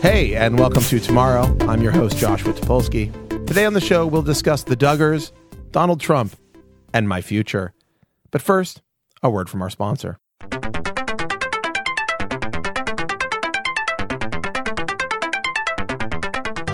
Hey, and welcome to Tomorrow. I'm your host, Joshua Topolsky. Today on the show, we'll discuss the Duggars, Donald Trump, and my future. But first, a word from our sponsor.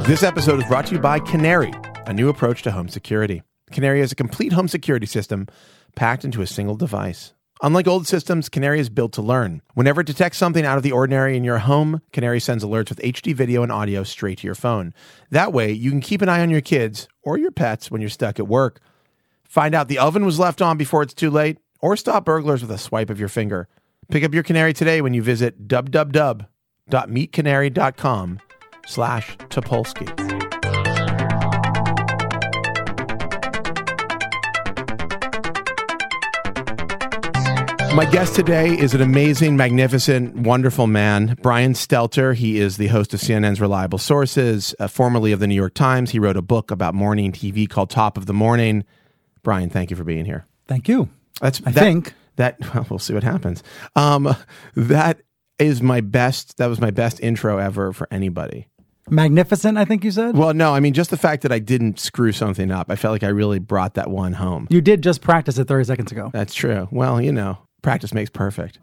This episode is brought to you by Canary, a new approach to home security. Canary is a complete home security system packed into a single device. Unlike old systems, Canary is built to learn. Whenever it detects something out of the ordinary in your home, Canary sends alerts with HD video and audio straight to your phone. That way, you can keep an eye on your kids or your pets when you're stuck at work. Find out the oven was left on before it's too late, or stop burglars with a swipe of your finger. Pick up your Canary today when you visit www.meetcanary.com slash Topolsky. My guest today is an amazing, magnificent, wonderful man, Brian Stelter. He is the host of CNN's Reliable Sources, uh, formerly of the New York Times. He wrote a book about morning TV called Top of the Morning. Brian, thank you for being here. Thank you. That's I that, think. that. Well, we'll see what happens. Um, that is my best. That was my best intro ever for anybody. Magnificent, I think you said. Well, no, I mean just the fact that I didn't screw something up. I felt like I really brought that one home. You did just practice it 30 seconds ago. That's true. Well, you know, practice makes perfect.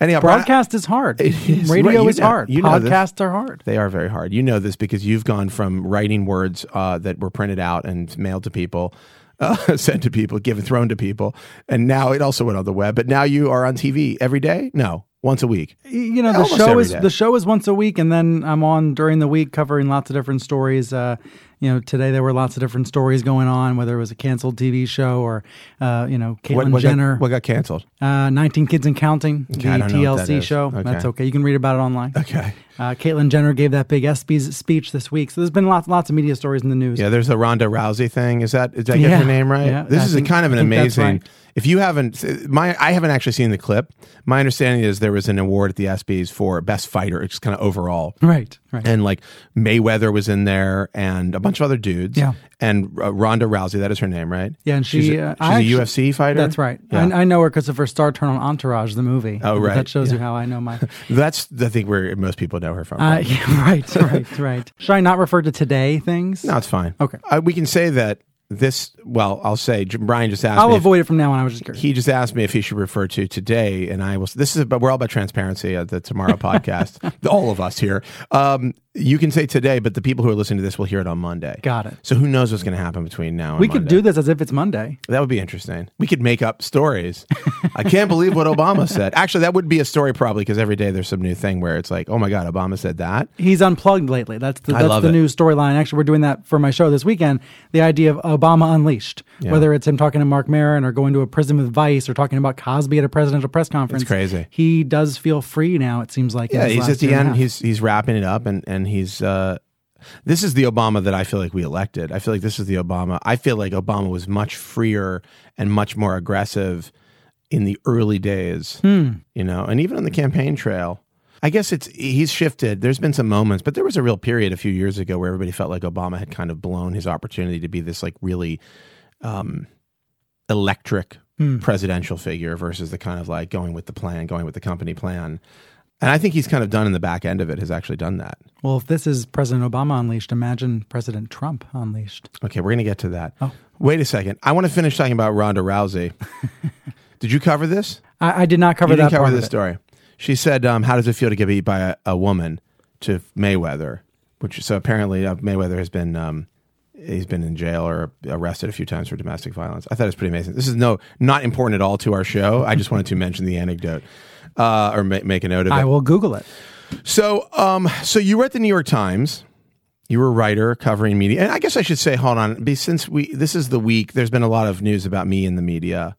Anyhow, Broadcast is hard. Is. Radio you is know- hard. you know this. Podcasts are hard. They are very hard. You know this because you've gone from writing words uh, that were printed out and mailed to people, uh, sent to people, given thrown to people, and now it also went on the web. But now you are on TV every day. No, once a week. You know, the Almost show is day. the show is once a week, and then I'm on during the week covering lots of different stories. Uh, you know, today there were lots of different stories going on, whether it was a canceled TV show or, uh, you know, Caitlyn What, what Jenner, got, what got canceled? uh, 19 Kids and Counting, the don't know what that TLC show. Okay. That's okay. You can read about it online. Okay. Uh, Caitlyn Jenner gave that big ESPYS speech this week, so there's been lots lots of media stories in the news. Yeah, there's the Ronda Rousey thing. Is that, did I get Yeah. her name right? Yeah, this I is think- a kind of an amazing. right. If you haven't, my I haven't actually seen the clip. My understanding is there was an award at the ESPYS for best fighter, just kind of overall. Right, right. and like Mayweather was in there, and a bunch of other dudes. Yeah. and uh, Ronda Rousey, that is her name, right? Yeah, and she, she's a, uh, she's a actually- UFC fighter. That's right. Yeah. I, I know her because of her star turn on Entourage, the movie. Oh, right. That shows you how I know my. That's the thing where most people know her from. Uh, yeah, right, right, right. Should I not refer to today things? no, it's fine. Okay. uh, we can say that this. Well, I'll say Brian just asked I'll me. if- avoid it from now on. I was just curious. he just asked me if he should refer to today, and I will. This is, but we're all about transparency at the Tomorrow podcast. all of us here. Um, you can say today, but the people who are listening to this will hear it on Monday. Got it. So who knows what's going to happen between now and we could Monday. do this as if it's Monday. That would be interesting. We could make up stories. I can't believe what Obama said. Actually, that would be a story probably because every day there's some new thing where it's like, oh my God, Obama said that. He's unplugged lately. That's the, that's the it. new storyline. Actually, we're doing that for my show this weekend. The idea of Obama unleashed, Yeah. whether it's him talking to Marc Maron or going to a prison with Vice or talking about Cosby at a presidential press conference. crazy. He does feel free now. It seems like. Yeah, he's at the year and a end. He's he's wrapping it up, and and he's. uh This is the Obama that I feel like we elected. I feel like this is the Obama. I feel like Obama was much freer and much more aggressive in the early days. Hmm. You know, and even on the campaign trail. I guess it's he's shifted. There's been some moments, but there was a real period a few years ago where everybody felt like Obama had kind of blown his opportunity to be this like really um, electric Hmm. presidential figure versus the kind of like going with the plan, going with the company plan. And I think he's kind of done in the back end of it, has actually done that. Well, if this is President Obama unleashed, imagine President Trump unleashed. Okay, we're going to get to that. Oh. Wait a second. I want to finish talking about Ronda Rousey. Did you cover this? I, I did not cover you that didn't cover this story. She said, um, "How does it feel to get beat by a, a woman?" To Mayweather, which so apparently uh, Mayweather has been um, he's been in jail or arrested a few times for domestic violence. I thought it was pretty amazing. This is no not important at all to our show. I just wanted to mention the anecdote uh, or ma- make a note of it. I will Google it. So, um, so you were at the New York Times. You were a writer covering media, and I guess I should say, hold on, since we this is the week. There's been a lot of news about me in the media.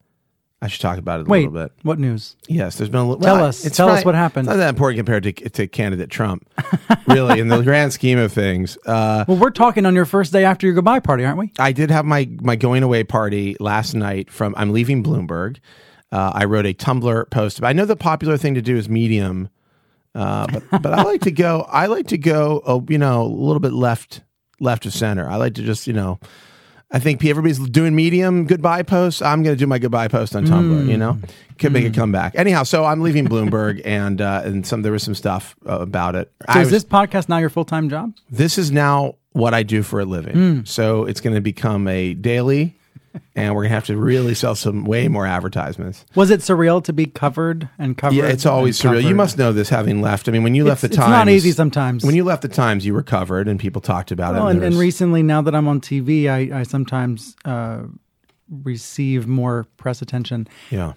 I should talk about it a Wait, little bit. what news? Yes, there's been a little. Tell well, us. It's Tell us what happened. It's not that important compared to to candidate Trump, really, in the grand scheme of things. Uh, Well, we're talking on your first day after your goodbye party, aren't we? I did have my my going away party last night. From I'm leaving Bloomberg. Uh, I wrote a Tumblr post. I know the popular thing to do is Medium, uh, but but I like to go. I like to go. Oh, you know, a little bit left left of center. I like to just you know. I think everybody's doing Medium goodbye posts. I'm going to do my goodbye post on Tumblr. You know, could make a comeback. Anyhow, so I'm leaving Bloomberg, and uh, and some there was some stuff uh, about it. So I is was- this podcast now your full time job? this is now what I do for a living. Hmm. So it's going to become a daily, and we're going to have to really sell some way more advertisements. Was it surreal to be covered and covered? Yeah, it's always and surreal. You must know this having left. I mean, when you left the It's- Times, it's not easy sometimes. When you left the Times, you were covered, and people talked about Well, it. and, and was- recently, now that I'm on TV, I, I sometimes uh, receive more press attention. yeah,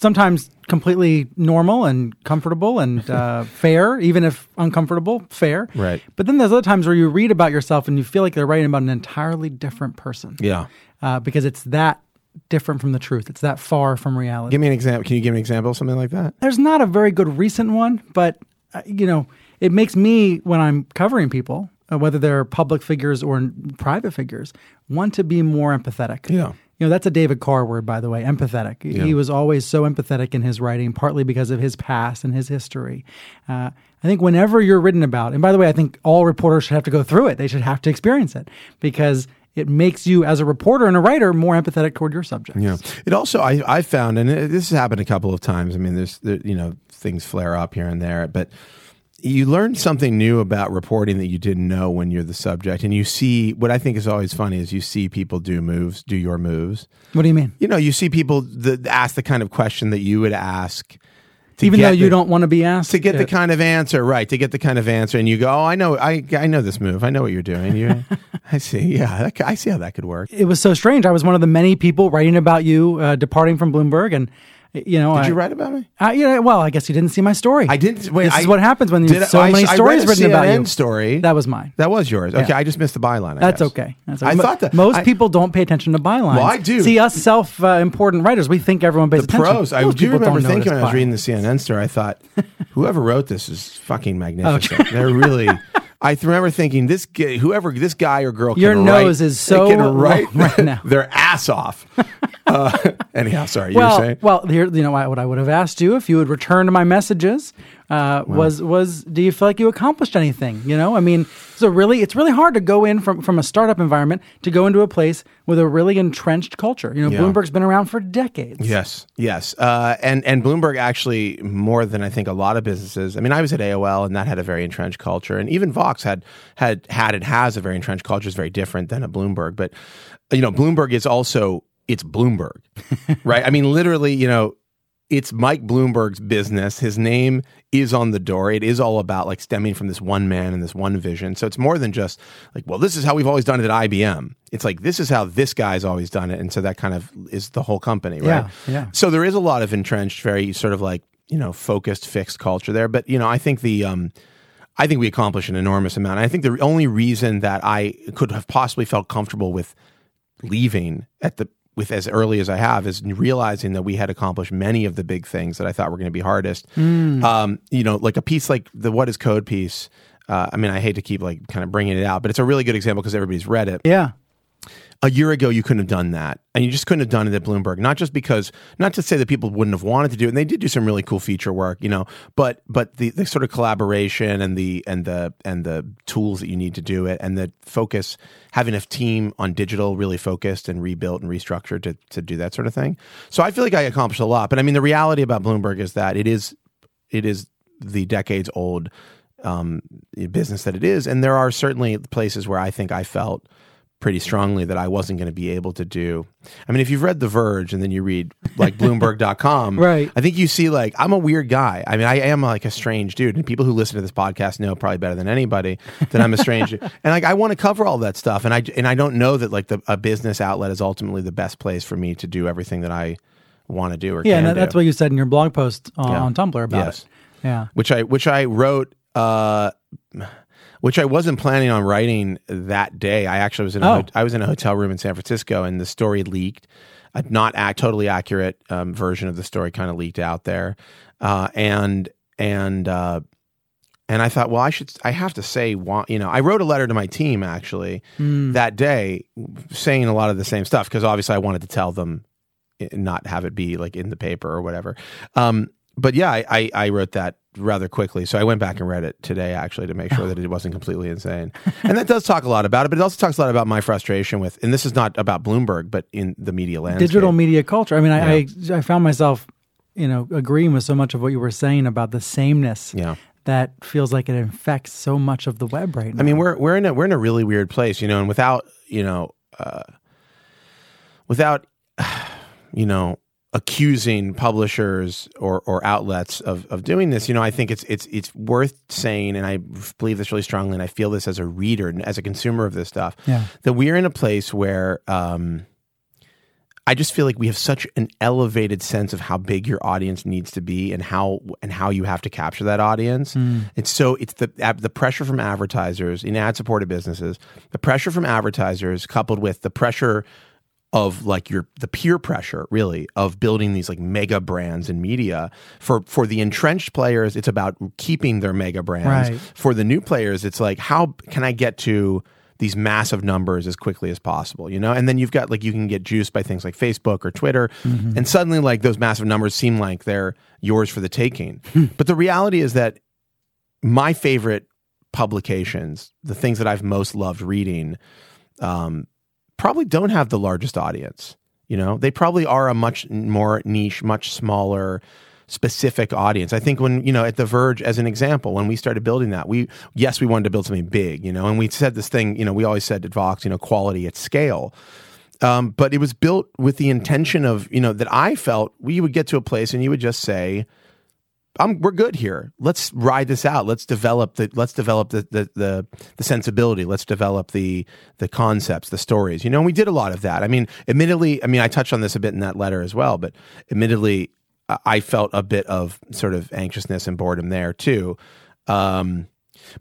Sometimes completely normal and comfortable and uh, fair, even if uncomfortable, fair. Right. But then there's other times where you read about yourself and you feel like they're writing about an entirely different person. yeah. Uh, because it's that different from the truth. It's that far from reality. Give me an example. Can you give me an example of something like that? there's not a very good recent one, but uh, you know, it makes me when I'm covering people, uh, whether they're public figures or n- private figures, want to be more empathetic. Yeah. You know, that's a David Carr word, by the way, empathetic. He was always so empathetic in his writing, partly because of his past and his history. Uh, I think whenever you're written about, and by the way, I think all reporters should have to go through it. They should have to experience it because it makes you, as a reporter and a writer, more empathetic toward your subjects. Yeah. It also, I, I found, and it, this has happened a couple of times. I mean, there's, there, you know, things flare up here and there, but you learn something new about reporting that you didn't know when you're the subject. And you see, what I think is always funny is you see people do moves, do your moves. What do you mean? You know, you see people that ask the kind of question that you would ask. to Even though you the- don't want to be asked to get the uh, kind of answer right to get the kind of answer and you go oh i know i i know this move i know what you're doing you i see yeah that, i see how that could work it was so strange. I was one of the many people writing about you uh, departing from Bloomberg, and you know, did I, you write about me I, you know, well, I guess you didn't see my story. i didn't wait This I, is what happens when you so I- many I stories written about you. story That was mine. that was yours okay Yeah. i just missed the byline I That's okay. That's I okay. Mo- thought that- most I- people don't pay attention to bylines. Well, I do. See us self-important writers. We think everyone pays the attention. pros i Most do remember thinking when i was reading the cnn story i thought whoever wrote this is fucking magnificent they're really I remember thinking this guy, whoever this guy or girl, Your nose write- is so can write right now. their ass off. Uh, anyhow, sorry, you were Well, saying. well, here, you know, what I would have asked you if you would return to my messages uh, was was do you feel like you accomplished anything? You know, I mean, so really, it's really hard to go in from from a startup environment to go into a place with a really entrenched culture. You know, Yeah. Bloomberg's been around for decades. Yes, yes, uh, and and Bloomberg actually more than I think a lot of businesses. I mean, I was at AOL, and that had a very entrenched culture, and even Vox had had had and has a very entrenched culture. It's very different than a Bloomberg, but you know, Bloomberg is also it's Bloomberg, right? I mean, literally, you know. It's Mike Bloomberg's business. His name is on the door. It is all about like stemming from this one man and this one vision. So it's more than just like, well, this is how we've always done it at IBM. It's like this is how this guy's always done it, and so that kind of is the whole company, right? Yeah, yeah. So there is a lot of entrenched, very sort of like you know focused, fixed culture there. But you know, I think the um, I think we accomplished an enormous amount. I think the only reason that I could have possibly felt comfortable with leaving at the with as early as I have is realizing that we had accomplished many of the big things that I thought were going to be hardest. Um, you know, like a piece like the "What Is Code" piece. Uh, I mean, I hate to keep like kind of bringing it out, but it's a really good example because everybody's read it Yeah. A year ago you couldn't have done that. And you just couldn't have done it at bloomberg. Not just because not to say that people wouldn't have wanted to do it. And they did do some really cool feature work you know. But but the, the sort of collaboration and the and the and the tools that you need to do it and the focus having a team on digital really focused and rebuilt and restructured to, to do that sort of thing. So i feel like i accomplished a lot. But i mean the reality about bloomberg is that it is it is the decades old um, business that it is. And there are certainly places where i think i felt pretty strongly that I wasn't going to be able to do. I mean, if you've read The Verge and then you read like Bloomberg.com, Right. I think you see like I'm a weird guy. I mean, I am like a strange dude, and people who listen to this podcast know probably better than anybody that I'm a strange. dude. And like I want to cover all that stuff, and I and I don't know that like the a business outlet is ultimately the best place for me to do everything that I want to do or Yeah, that's do. what you said in your blog post on, Yeah. on Tumblr about Yes. it. Yeah. which I which I wrote uh which I wasn't planning on writing that day. I actually was in a Oh. I was in a hotel room in San Francisco and the story leaked. a not act, totally accurate um, version of the story kind of leaked out there, uh, and and uh, and I thought, well, I should, I have to say, you know, I wrote a letter to my team actually mm. that day, saying a lot of the same stuff because obviously I wanted to tell them, eh, not have it be like in the paper or whatever. Um, but yeah, I, I, I wrote that rather quickly. So I went back and read it today actually to make sure that it wasn't completely insane. And that does talk a lot about it, but it also talks a lot about my frustration with, and this is not about Bloomberg, but in the media landscape. Digital media culture. I mean, I, yeah. I, I, found myself, you know, agreeing with so much of what you were saying about the sameness yeah. that feels like it infects so much of the web right now. I mean, we're, we're in a, we're in a really weird place, you know, and without, you know, uh, without, you know, accusing publishers or, or outlets of, of doing this, you know, I think it's it's it's worth saying, and I believe this really strongly, and I feel this as a reader and as a consumer of this stuff, yeah. that we're in a place where um, I just feel like we have such an elevated sense of how big your audience needs to be and how and how you have to capture that audience. Mm. It's so it's the the pressure from advertisers in ad supported businesses, the pressure from advertisers coupled with the pressure of like your the peer pressure really of building these like mega brands in media. For for the entrenched players it's about keeping their mega brands. Right. for the new players it's like how can i get to these massive numbers as quickly as possible you know? And then you've got like you can get juiced by things like facebook or twitter mm-hmm. and suddenly like those massive numbers seem like they're yours for the taking. But the reality is that my favorite publications the things that i've most loved reading um, probably don't have the largest audience. You know, they probably are a much more niche, much smaller, specific audience. I think when, you know, at The Verge, as an example, when we started building that, we, yes, we wanted to build something big, you know, and we said this thing, you know, we always said at Vox, you know, quality at scale. Um, but it was built with the intention of, you know, that I felt we would get to a place and you would just say, I'm, we're good here. Let's ride this out. Let's develop the let's develop the, the the the, sensibility. Let's develop the the concepts, the stories. You know, we did a lot of that. I mean, admittedly, I mean, I touched on this a bit in that letter as well, but admittedly, I felt a bit of sort of anxiousness and boredom there too. Um,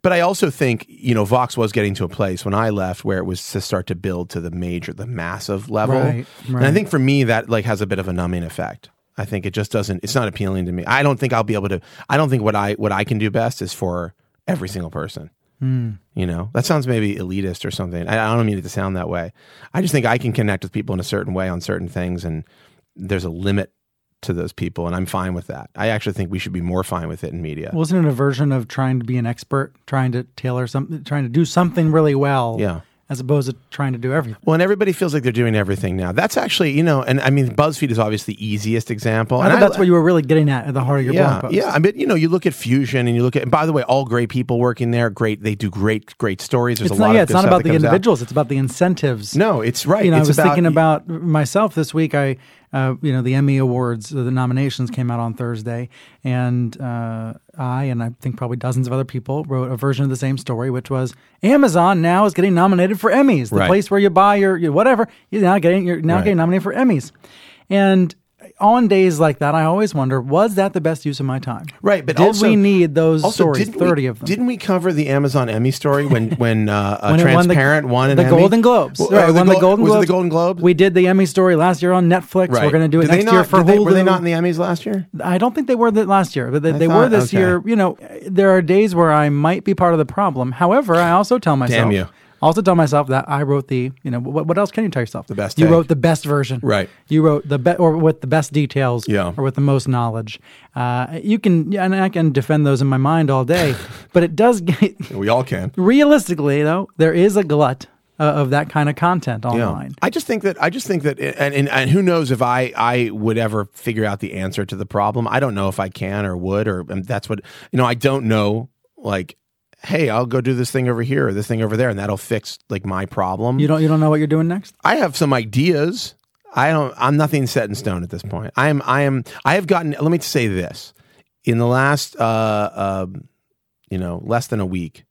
but I also think you know Vox was getting to a place when I left where it was to start to build to the major, the massive level, right, right. and I think for me that like has a bit of a numbing effect. I think it just doesn't. It's not appealing to me. I don't think I'll be able to. I don't think what I what I can do best is for every single person. Mm. You know, that sounds maybe elitist or something. I, I don't mean it to sound that way. I just think I can connect with people in a certain way on certain things, and there's a limit to those people, and I'm fine with that. I actually think we should be more fine with it in media. Wasn't it a version of trying to be an expert, trying to tailor something, trying to do something really well? Yeah as opposed to trying to do everything. Well, and everybody feels like they're doing everything now. That's actually, you know, and I mean, BuzzFeed is obviously the easiest example. I know that's what you were really getting at at the heart of your yeah, blog post. Yeah, I mean, you know, you look at Fusion and you look at, and by the way, all great people working there. Great, they do great, great stories. There's it's a not, lot yeah, of it's not about the individuals. Out. It's about the incentives. No, it's right. You know, it's I was about, thinking about myself this week. I uh, you know, the Emmy Awards, the nominations came out on Thursday, and uh, I and I think probably dozens of other people wrote a version of the same story, which was Amazon now is getting nominated for Emmys, the right. place where you buy your, your whatever. You're now getting you're now right. getting nominated for Emmys, and on days like that, I always wonder, was that the best use of my time? Right, but did also, we need those also, stories? Thirty we, of them. Didn't we cover the Amazon Emmy story when when, uh, when Transparent won the, won the Golden Globes? Well, right, uh, won the, the Golden was Globes. it the Golden Globes? We did the Emmy story last year on Netflix. Right. We're going to do it did next not, year for they, Hulu. Were they not in the Emmys last year? I don't think they were the last year, but they, they thought, were this okay. year. You know, there are days where I might be part of the problem. However, I also tell myself, Damn you also tell myself that I wrote the, you know, what, what else can you tell yourself? The best. You take. wrote the best version. Right. You wrote the best, or with the best details, Yeah. or with the most knowledge. Uh, you can, yeah, and I can defend those in my mind all day, but it does get. We all can. Realistically, though, there is a glut uh, of that kind of content online. Yeah. I just think that I just think that, and, and and who knows if I I would ever figure out the answer to the problem. I don't know if I can or would, or and that's what you know. I don't know like hey, I'll go do this thing over here or this thing over there, and that'll fix like my problem. You don't you don't know what you're doing next? I have some ideas. I don't. I'm nothing set in stone at this point. I am. I am. I have gotten. Let me say this: in the last, uh, uh, you know, less than a week,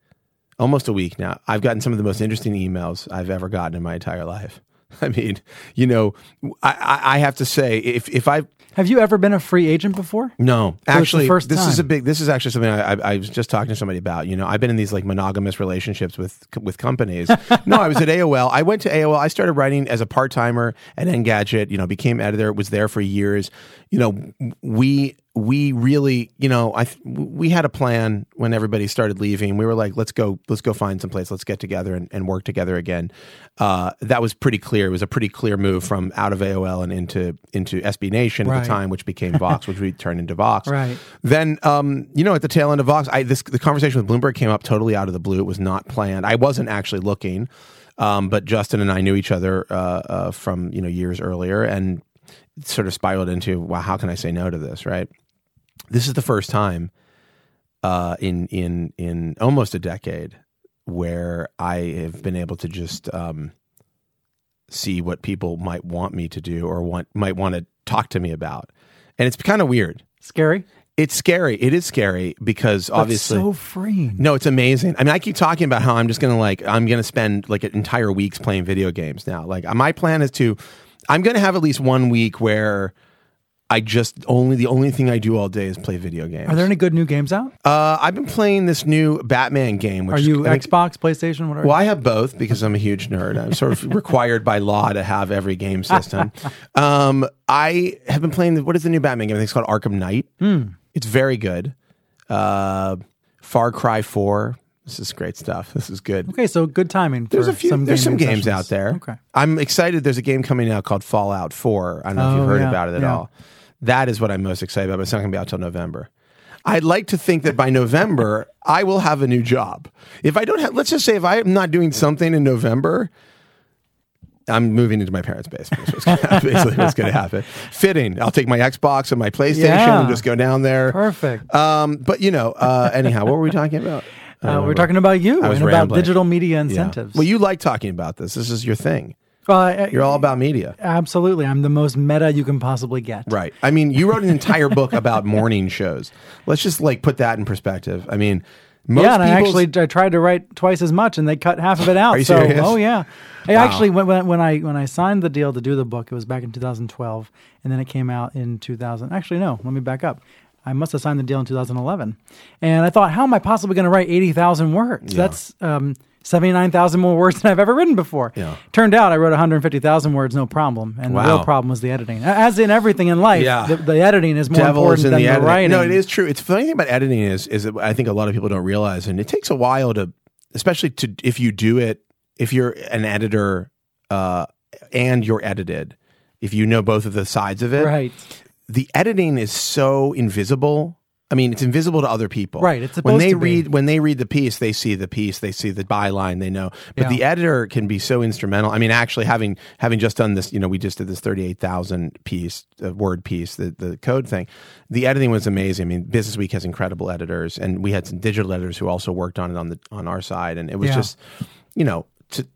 almost a week now, I've gotten some of the most interesting emails I've ever gotten in my entire life. I mean, you know, I, I have to say, if if I have you ever been a free agent before? No, actually, first this time? is a big. This is actually something I, I, I, was just talking to somebody about. You know, I've been in these like monogamous relationships with with companies. no, I was at AOL. I went to AOL. I started writing as a part timer at Engadget. You know, became editor. Was there for years. You know, we we really, you know, I we had a plan when everybody started leaving. We were like, let's go, let's go find some place, let's get together and, and work together again. Uh, that was pretty clear. It was a pretty clear move from out of AOL and into into SB Nation right. at the time, which became Vox, which we turned into Vox. Right. Then, um, you know, at the tail end of Vox, I this the conversation with Bloomberg came up totally out of the blue. It was not planned. I wasn't actually looking. Um, but Justin and I knew each other uh, uh, from you know years earlier, and sort of spiraled into, wow, how can I say no to this, right? This is the first time uh, in in in almost a decade where I have been able to just um, see what people might want me to do or want might want to talk to me about, and it's kind of weird, scary. It's scary. It is scary because That's obviously so freeing. No, it's amazing. I mean, I keep talking about how I'm just gonna like I'm gonna spend like entire weeks playing video games now. Like my plan is to I'm gonna have at least one week where I just only the only thing I do all day is play video games. Are there any good new games out? Uh, I've been playing this new Batman game. Which are you is, Xbox, PlayStation? What are well, I have both because I'm a huge nerd. I'm sort of required by law to have every game system. um, I have been playing. The, what is the new Batman game? I think it's called Arkham Knight. Hmm. It's very good. Uh, Far Cry Four. This is great stuff. This is good. Okay, so good timing. There's a few. Some there's some games sessions. out there. Okay, I'm excited. There's a game coming out called Fallout Four. I don't know oh, if you've heard yeah, about it at yeah. all. That is what I'm most excited about, but it's not going to be out till November. I'd like to think that by November, I will have a new job. If I don't have, let's just say if I'm not doing something in November, I'm moving into my parents' basement. So basically what's going to happen. Fitting. I'll take my Xbox and my PlayStation yeah. and just go down there. Perfect. Um, but you know, uh, anyhow, what were we talking about? Uh, we're talking about you and rambling. about digital media incentives. Yeah. Well, you like talking about this. This is your thing. I, You're all about media. Absolutely. I'm the most meta you can possibly get. Right. I mean, you wrote an entire book about morning shows. Let's just like put that in perspective. I mean, most yeah, and I actually I tried to write twice as much, and they cut half of it out. Are you so, serious? oh yeah, I Wow. actually when, when when I when I signed the deal to do the book, it was back in 2012, and then it came out in 2000. Actually, no, let me back up. I must have signed the deal in 2011, and I thought, how am I possibly going to write 80,000 words? Yeah. That's um, 79,000 more words than I've ever written before. Yeah. Turned out I wrote 150,000 words, no problem. And the real problem was the editing. As in everything in life, Yeah. the, the editing is more Devil important is than the the, writing. No, it is true. It's the funny thing about editing is is that I think a lot of people don't realize, and it takes a while to, especially to if you do it, if you're an editor uh, and you're edited, if you know both of the sides of it, Right. the editing is so invisible. I mean, it's invisible to other people. Right, it's when they read when they read the piece, they see the piece, they see the byline, they know. But Yeah. the editor can be so instrumental. I mean, actually, having having just done this, you know, we just did this thirty eight thousand piece uh, word piece, the the code thing. The editing was amazing. I mean, Business Week has incredible editors, and we had some digital editors who also worked on it on the on our side, and it was Yeah. just, you know, to,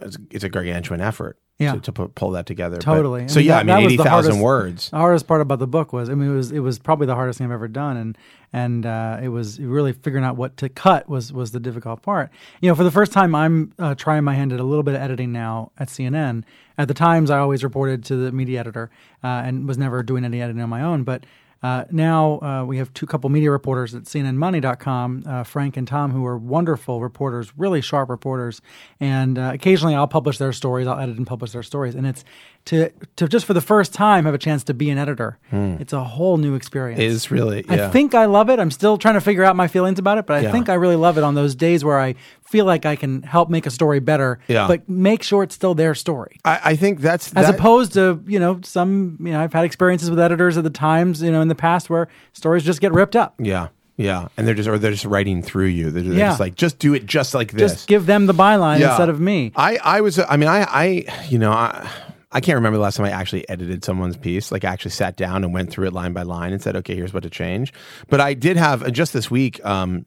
it's, it's a gargantuan effort. Yeah. To, to put, pull that together. But- Totally. so mean, yeah, that- I mean, eighty thousand words. The hardest part about the book was, I mean, it was it was probably the hardest thing I've ever done, and and uh, it was really figuring out what to cut was was the difficult part. You know, for the first time, I'm uh, trying my hand at a little bit of editing now at CNN. At the times, I always reported to the media editor uh, and was never doing any editing on my own, but. Uh, now uh, we have two couple media reporters at CNNMoney.com, uh, Frank and Tom, who are wonderful reporters, really sharp reporters. And uh, occasionally I'll publish their stories, I'll edit and publish their stories. And it's to to just for the first time have a chance to be an editor. It's a whole new experience. It is really. Yeah. I think I love it. I'm still trying to figure out my feelings about it, but I Yeah. think I really love it on those days where I feel like I can help make a story better, Yeah. but make sure it's still their story. I, I think that's As that- opposed to, you know, some, you know, I've had experiences with editors at the times, you know, in the past where stories just get ripped up. Yeah, yeah, and they're just or they're just writing through you. They're, they're Yeah. just like just do it just like this. Just give them the byline Yeah. instead of me. I I was I mean I I you know I. I can't remember the last time I actually edited someone's piece. Like, I actually sat down and went through it line by line and said, "Okay, here's what to change." But I did have uh, just this week. Um,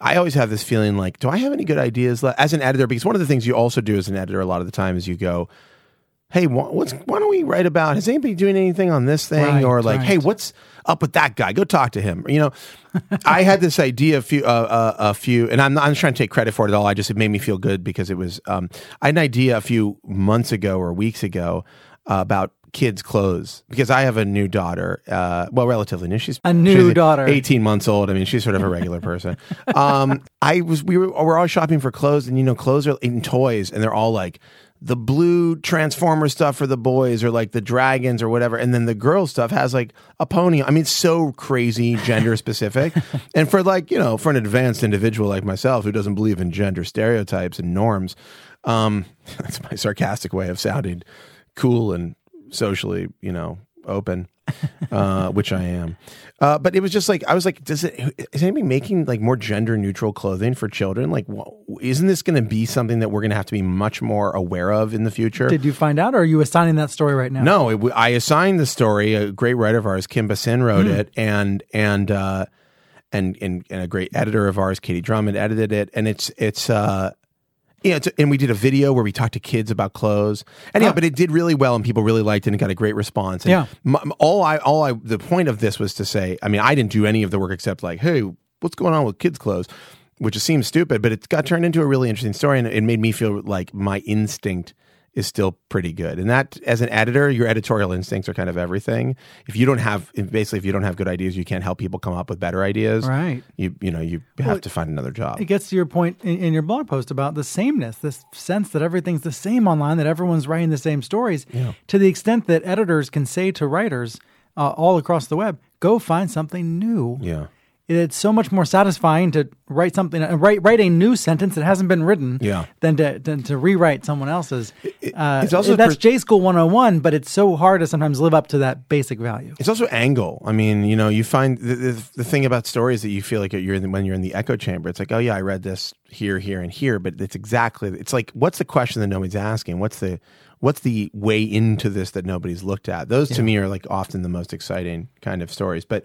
I always have this feeling like, do I have any good ideas le- as an editor? Because one of the things you also do as an editor a lot of the time is you go, hey, what's why don't we write about? Has anybody doing anything on this thing? Right, or like, right. hey, what's up with that guy? Go talk to him. You know, I had this idea a few, uh, uh, a few, and I'm not, I'm trying to take credit for it at all. I just it made me feel good because it was. Um, I had an idea a few months ago or weeks ago uh, about kids' clothes because I have a new daughter. Uh, well, relatively new. She's A new she's daughter. 18 months old. I mean, she's sort of a regular person. Um, I was we were we're all shopping for clothes, and you know, clothes are in toys, and they're all like the blue transformer stuff for the boys or like the dragons or whatever and then the girl stuff has like a pony i mean it's so crazy gender specific and for like you know for an advanced individual like myself who doesn't believe in gender stereotypes and norms um that's my sarcastic way of sounding cool and socially you know open uh, which I am. Uh, but it was just like I was like, does it? Is anybody making like more gender neutral clothing for children? Like, wh- isn't this going to be something that we're going to have to be much more aware of in the future? Did you find out, or are you assigning that story right now? No, it, I assigned the story. A great writer of ours, Kim Bhasin, wrote Hmm. it, and and uh, and and and a great editor of ours, Katie Drummond, edited it, and it's it's. Uh, yeah, it's, and we did a video where we talked to kids about clothes. And yeah, oh. but it did really well, and people really liked it and got a great response. And Yeah. m- all I, all I, the point of this was to say, I mean, I didn't do any of the work except like, hey, what's going on with kids' clothes? Which seems stupid, but it got turned into a really interesting story, and it made me feel like my instinct is still pretty good. And that, as an editor, your editorial instincts are kind of everything. If you don't have, basically, if you don't have good ideas, you can't help people come up with better ideas. Right. You, you know, you have to find another job. It gets to your point in, in your blog post about the sameness, this sense that everything's the same online, that everyone's writing the same stories, to the extent that editors can say to writers uh, all across the web, go find something new. yeah. It's so much more satisfying to write something, uh, write write a new sentence that hasn't been written, Yeah. than to than to rewrite someone else's. Uh, it's also that's per- J School 101, but it's so hard to sometimes live up to that basic value. It's also angle. I mean, you know, you find the, the, the thing about stories that you feel like you're in, when you're in the echo chamber. It's like, oh yeah, I read this here, here, and here, but it's exactly. It's like, what's the question that nobody's asking? What's the what's the way into this that nobody's looked at? Those to me are like often the most exciting kind of stories. But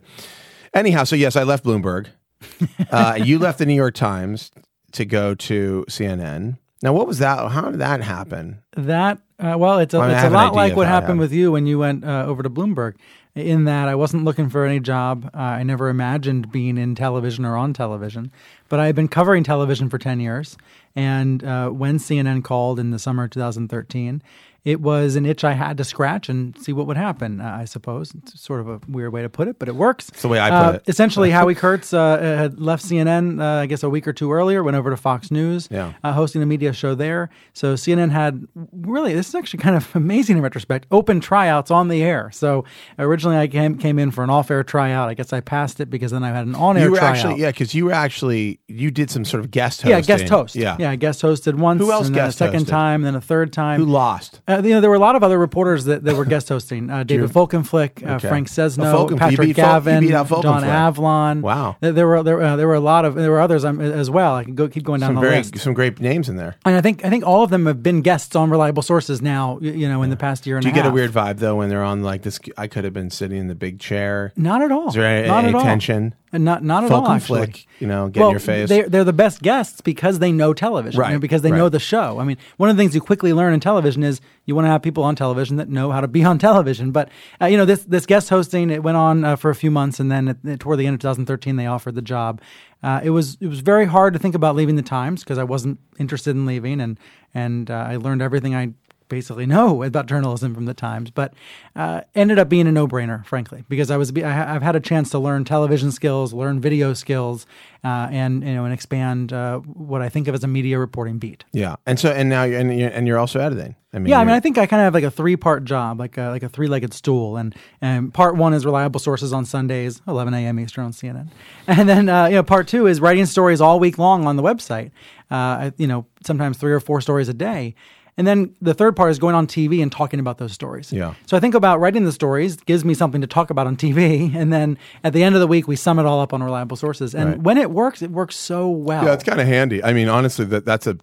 anyhow, so yes, I left Bloomberg. uh, you left the New York Times to go to CNN. Now, what was that? How did that happen? That uh, well, it's a, I mean, it's a lot like what happened happened. with you when you went uh, over to Bloomberg. In that I wasn't looking for any job. Uh, I never imagined being in television or on television, but I had been covering television for ten years. And uh, when CNN called in the summer of 2013, it was an itch I had to scratch and see what would happen. Uh, I suppose it's sort of a weird way to put it, but it works. It's the way I Uh, put it. Essentially, Howie Kurtz uh, had left CNN, uh, I guess, a week or two earlier, went over to Fox News, Yeah. uh, hosting a media show there. So CNN had really, this is actually kind of amazing in retrospect, open tryouts on the air. So originally I came, came in for an off air tryout. I guess I passed it because then I had an on air You tryout. actually yeah, because you were actually you did some sort of guest hosting. yeah, guest host. Yeah, yeah, guest hosted once. Who else guest a second hosted? time, then a third time. Who lost? Uh, you know, there were a lot of other reporters that, that were guest hosting. Uh, David Folkenflik, uh, Okay. Frank Oh, Sesno, Folkenflik. Patrick beat Gavin, beat out John Folkenflik. Avlon. Wow. There, there were there, uh, there were a lot of there were others um, as well. I could go keep going down Some the very list. some great names in there. And I think I think all of them have been guests on reliable sources now. You know, in the past year and Do you a get a weird vibe though when they're on like this? I could have been sitting in the big chair. Not at all. Is there any, not any at all. tension? And not not at all. Actually, flick, you know, get in your face. They're, they're the best guests because they know television, Right, you know, because they right. know the show. I mean, one of the things you quickly learn in television is you want to have people on television that know how to be on television. But uh, you know, this this guest hosting it went on uh, for a few months, and then at, toward the end of 2013, they offered the job. Uh, it was it was very hard to think about leaving the Times because I wasn't interested in leaving, and and uh, I learned everything I basically know about journalism from the Times, but uh, ended up being a no-brainer, frankly, because I was I, I've had a chance to learn television skills, learn video skills, uh, and you know, and expand uh, what I think of as a media reporting beat. Yeah, and so and now you're, and you're, and you're also editing. I mean, Yeah, I mean, I think I kind of have like a three-part job, like a, like a three-legged stool, and and part one is reliable sources on Sundays, 11 a.m. Eastern on CNN, and then uh, you know part two is writing stories all week long on the website. Uh, you know, sometimes three or four stories a day. And then the third part is going on TV and talking about those stories. Yeah. So I think about writing the stories gives me something to talk about on TV, and then at the end of the week we sum it all up on reliable sources. And Right. when it works, it works so well. yeah, it's kind of handy. I mean, honestly, that that's a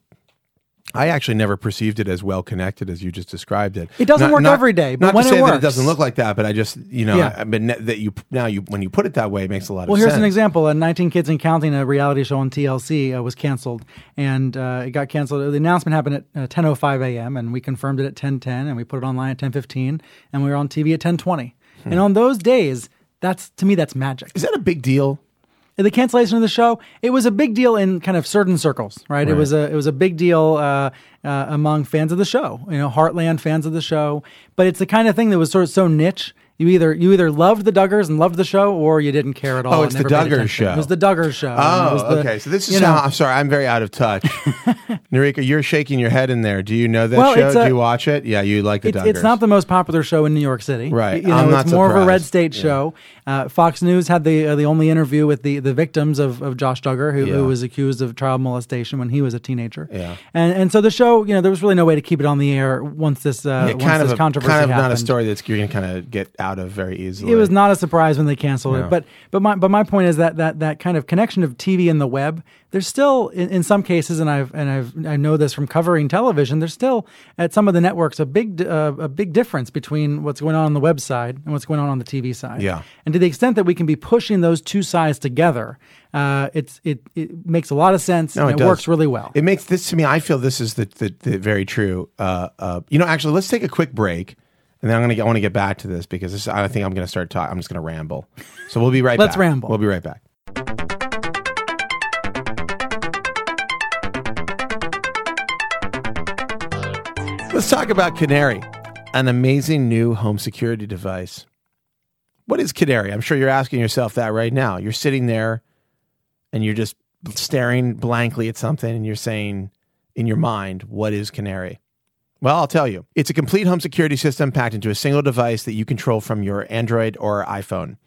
I actually never perceived it as well connected as you just described it. It doesn't work every day, but not when to it say that it doesn't look like that, but I just you know, Yeah. I, but ne- that you now you when you put it that way, it makes a lot Well, of sense. Well, here's an example. Uh, 19 Kids and Counting, a reality show on TLC, uh, was canceled, and uh, it got canceled. The announcement happened at uh, 10:05 a.m., and we confirmed it at 10:10, and we put it online at 10:15, and we were on TV at 10:20. Hmm. And on those days, that's to me, that's magic. Is that a big deal? The cancellation of the show it was a big deal in kind of certain circles right, it was a it was a big deal uh, uh, among fans of the show you know heartland fans of the show but it's the kind of thing that was sort of so niche you either you either loved the Duggars and loved the show, or you didn't care at all. Oh, it's the Duggars show. It was the Duggars show. Oh, the- okay. So this is you know, how I'm sorry. I'm very out of touch. Narika, you're shaking your head in there. Do you know that Well, show? a- Do you watch it? Yeah, you like the It's, Duggars. it's not the most popular show in New York City. Right. You know, I'm it's not more of a red state Yeah. show. Uh, Fox News had the uh, the only interview with the, the victims of, of Josh Duggar, who, Yeah. who was accused of child molestation when he was a teenager. Yeah. And and so the show, you know, there was really no way to keep it on the air once this uh, Yeah, once kind this of a, controversy kind of not a story that's you're gonna kind of get out of very easily. It was not a surprise when they canceled No. it, but but my but my point is that that that kind of connection of TV and the web. There's still in, in some cases, and I've and I've I know this from covering television. There's still at some of the networks a big uh, a big difference between what's going on on the website and what's going on on the TV side. Yeah. and to the extent that we can be pushing those two sides together, uh, it's it it makes a lot of sense No, and it it, works really well. It makes this to me. I feel this is the the, the very true. Uh, uh, you know, actually, let's take a quick break, and then I'm gonna get, I want to get back to this because this, I think I'm gonna start talking. I'm just gonna ramble. So we'll be right. Let's back. ramble. We'll be right back. Let's talk about Canary, an amazing new home security device. What is Canary? I'm sure you're asking yourself that right now. You're sitting there and you're just staring blankly at something and you're saying in your mind, what is Canary? Well, I'll tell you. It's a complete home security system packed into a single device that you control from your Android or iPhone.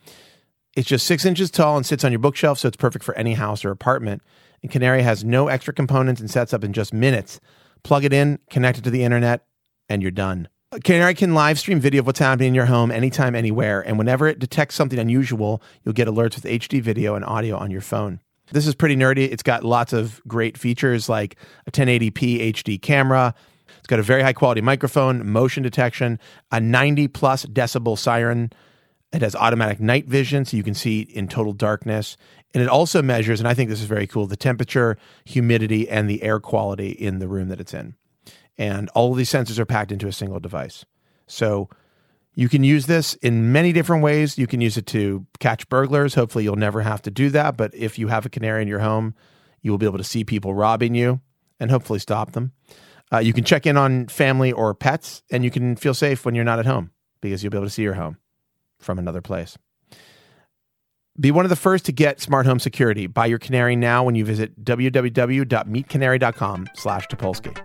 It's just six inches tall and sits on your bookshelf, so it's perfect for any house or apartment. And Canary has no extra components and sets up in just minutes. Plug it in, connect it to the internet, and you're done. Canary can live stream video of what's happening in your home anytime, anywhere. And whenever it detects something unusual, you'll get alerts with HD video and audio on your phone. This is pretty nerdy. It's got lots of great features like a 1080p HD camera. It's got a very high quality microphone, motion detection, a 90 plus decibel siren. It has automatic night vision, so you can see in total darkness. And it also measures, and I think this is very cool, the temperature, humidity, and the air quality in the room that it's in. And all of these sensors are packed into a single device. So you can use this in many different ways. You can use it to catch burglars. Hopefully, you'll never have to do that. But if you have a canary in your home, you will be able to see people robbing you and hopefully stop them. Uh, you can check in on family or pets, and you can feel safe when you're not at home because you'll be able to see your home from another place. Be one of the first to get smart home security. Buy your canary now when you visit www.meetcanary.com slash Topolsky.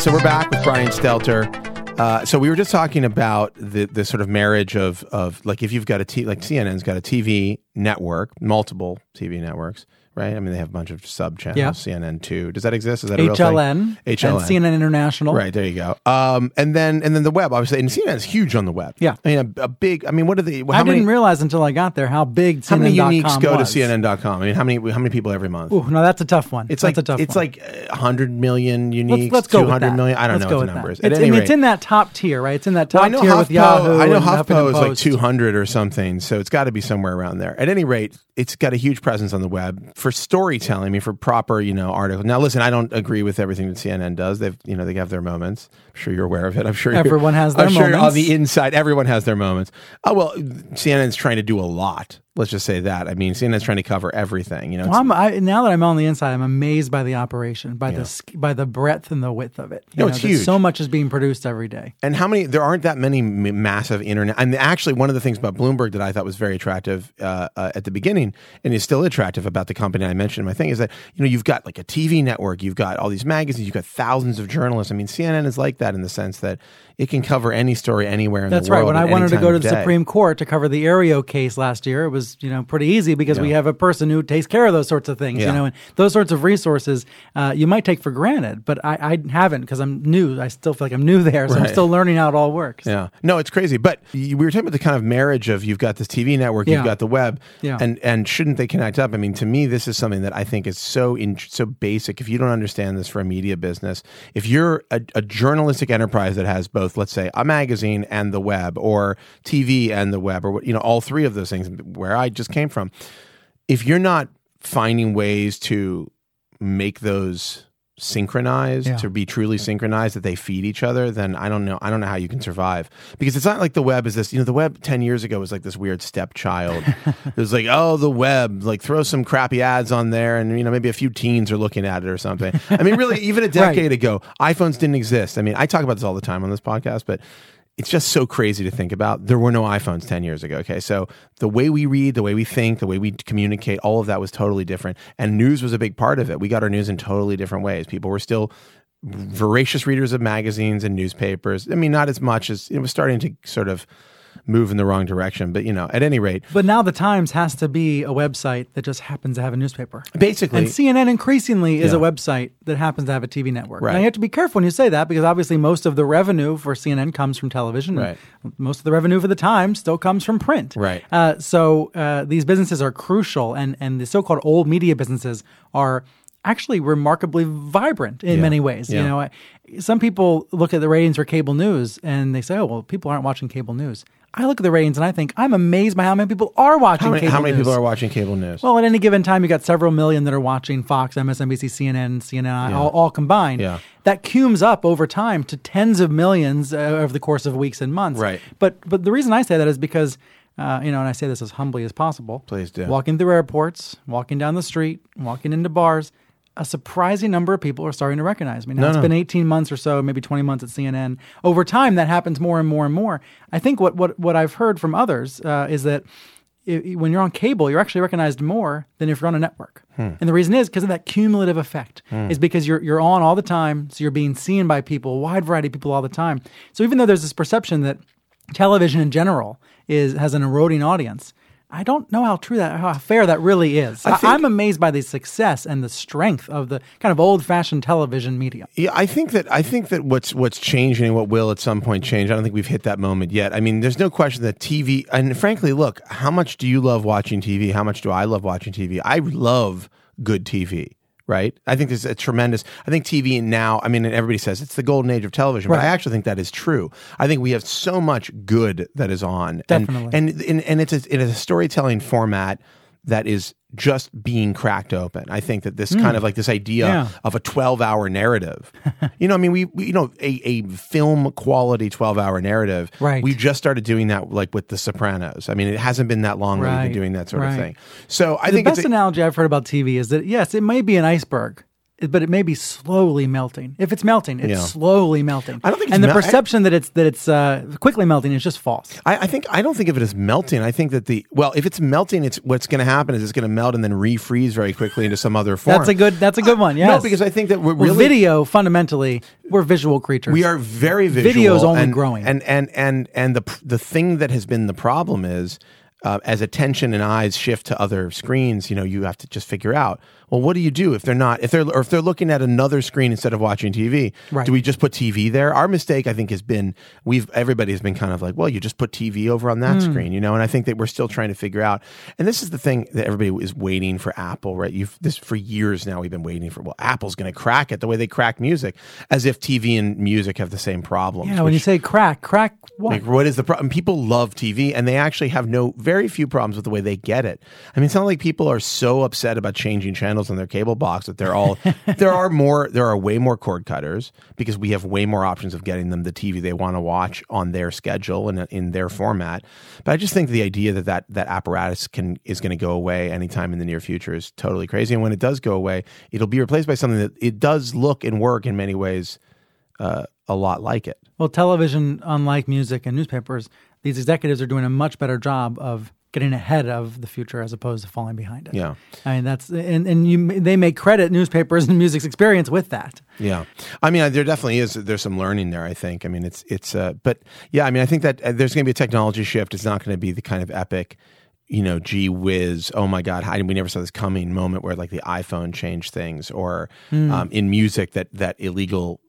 So we're back with Brian Stelter. Uh, so we were just talking about the the sort of marriage of of like if you've got a t like CNN's got a TV network, multiple TV networks, right? I mean they have a bunch of sub channels. Yeah. CNN two. Does that exist? Is that a real thing? HLN, HLN. and CNN International. Right there you go. Um, and then and then the web, obviously, and CNN is huge on the web. Yeah. I mean a, a big. I mean, what are the? How I many? didn't realize until I got there how big CNN.com how many uniques go was. to CNN.com? I mean, how many how many people every month? Ooh, no, that's a tough one. It's that's like a tough it's one. like hundred million uniques. let's, let's go two hundred million. I don't Let's know what the that. number is. It's, At and any it's rate, in that top tier, right? It's in that top well, I know tier with Yahoo. I know HuffPo is like 200 or something, so it's got to be somewhere around there. At any rate, it's got a huge presence on the web for storytelling. I mean, for proper, you know, article. Now, listen, I don't agree with everything that CNN does. They've, you know, they have their moments. I'm sure you're aware of it. I'm sure Everyone has their I'm sure on the inside, everyone has their moments. Oh well, CNN's trying to do a lot. Let's just say that. I mean, CNN's trying to cover everything. You know, Well, I'm, I, now that I'm on the inside, I'm amazed by the operation, by the by the breadth and the width of it. You No, know, it's huge. So much is being produced every day. and how many there aren't that many m- massive internet and actually one of the things about bloomberg that i thought was very attractive uh, uh, at the beginning and is still attractive about the company i mentioned in my thing is that you know you've got like a tv network you've got all these magazines you've got thousands of journalists i mean cnn is like that in the sense that it can cover any story anywhere in That's the world. That's right. When I wanted to go to the day. Supreme Court to cover the Aereo case last year, it was is you know pretty easy because we have a person who takes care of those sorts of things. Yeah. You know, and those sorts of resources uh, you might take for granted, but I, I haven't because I'm new. I still feel like I'm new there, so I'm still learning how it all works. Yeah. No, it's crazy. But we were talking about the kind of marriage of you've got this TV network, Yeah. you've got the web, Yeah. and and shouldn't they connect up? I mean, to me, this is something that I think is so in, so basic. If you don't understand this for a media business, if you're a, a journalistic enterprise that has both, let's say, a magazine and the web, or TV and the web, or you know, all three of those things, where I just came from, if you're not finding ways to make those synchronized Yeah. to be truly synchronized that they feed each other then i don't know i don't know how you can survive. Because it's not like the web is this you know the web 10 years ago was like this weird stepchild. It was like oh the web like throw some crappy ads on there and you know maybe a few teens are looking at it or something. I mean really even a decade ago iphones didn't exist. I mean i talk about this all the time on this podcast but it's just so crazy to think about. There were no iPhones 10 years ago. Okay. So the way we read, the way we think, the way we communicate, all of that was totally different. And news was a big part of it. We got our news in totally different ways. People were still voracious readers of magazines and newspapers. I mean, not as much as it was starting to sort of move in the wrong direction. But, you know, at any rate, But now the Times has to be a website that just happens to have a newspaper. basically, And CNN increasingly is a website that happens to have a TV network. Right. Now you have to be careful when you say that because obviously most of the revenue for CNN comes from television. Right. Most of the revenue for the Times still comes from print. Right. Uh, so uh, these businesses are crucial, and and the so-called old media businesses are actually remarkably vibrant in Yeah. many ways. Yeah. You know, I, some people look at the ratings for cable news and they say, "Oh, well, people aren't watching cable news." I look at the ratings and I think I'm amazed by how many people are watching how many, cable how many news. people are watching cable news? Well, at any given time, you got several million that are watching Fox, MSNBC, CNN, CNN, all, all combined. Yeah. That cumes up over time to tens of millions uh, over the course of weeks and months. Right. But but the reason I say that is because uh, you know, and I say this as humbly as possible. Please do. Walking through airports, walking down the street, walking into bars. A surprising number of people are starting to recognize me. Now, No, it's no. been 18 months or so, maybe 20 months at CNN. Over time, that happens more and more and more. I think what, what, what I've heard from others uh, is that i when you're on cable, you're actually recognized more than if you're on a network. Hmm. And the reason is because of that cumulative effect. Is because you're you're on all the time, so you're being seen by people, a wide variety of people all the time. So even though there's this perception that television in general is has an eroding audience. I don't know how true that, how fair that really is. I, I'm amazed by the success and the strength of the kind of old-fashioned television medium. Yeah, I think that I think that what's what's changing and what will at some point change. I don't think we've hit that moment yet. I mean, there's no question that TV and frankly, look, how much do you love watching TV? How much do I love watching TV? I love good TV. Right, I think there's a tremendous. I think TV now. I mean, and everybody says it's the golden age of television, but I actually think that is true. I think we have so much good that is on, Definitely. and and and, and it's a, it is a storytelling format that is just being cracked open. I think that this kind of like this idea Hmm. Yeah. of a 12 hour narrative. you know, I mean, we, we you know, a, a film quality 12 hour narrative. Right. We just started doing that like with The Sopranos. I mean, it hasn't been that long that we've been doing that sort of thing. So I the think the best a, analogy I've heard about TV is that yes, it may be an iceberg, but it may be slowly melting. If it's melting, it's Yeah. slowly melting. I don't think it's and the mel- I- perception that it's that it's uh, quickly melting is just false. I, I think I don't think of it as melting. I think that the well, if it's melting, it's what's going to happen is it's going to melt and then refreeze very quickly into some other form. That's a good. That's a good one. Yes. No, because I think that we're Well, video fundamentally we're visual creatures. We are very visual. Video's only and, growing. and and and and the the thing that has been the problem is uh, as attention and eyes shift to other screens. You know, you have to just figure out. Well, what do you do if they're not if they're or if they're looking at another screen instead of watching TV? Right. Do we just put TV there? Our mistake, I think, has been we've everybody has been kind of like, well, you just put TV over on that Hmm. screen, you know. And I think that we're still trying to figure out. And this is the thing that everybody is waiting for Apple, right? You've this for years now. We've been waiting for well, Apple's going to crack it the way they crack music, as if TV and music have the same problems. yeah, when you say crack, crack what? like, what is the problem? People love TV, and they actually have no very few problems with the way they get it. I mean, it's not like people are so upset about changing channels on their cable box that they're all. there are more. There are way more cord cutters because we have way more options of getting them the TV they want to watch on their schedule and in their format. But I just think the idea that that, that apparatus can is going to go away anytime in the near future is totally crazy. And when it does go away, it'll be replaced by something that it does look and work in many ways uh, a lot like it. Well, television, unlike music and newspapers, these executives are doing a much better job of getting ahead of the future as opposed to falling behind it. Yeah. I mean that's and and you they may credit newspapers and music's experience with that. Yeah, I mean, there definitely is. There's some learning there. I think. I mean, it's it's. Uh, but yeah, I mean, I think that uh, there's going to be a technology shift. It's not going to be the kind of epic you know, gee whiz, oh my God, how, we never saw this coming moment where like the iPhone changed things, or Hmm. um, in music that that illegal,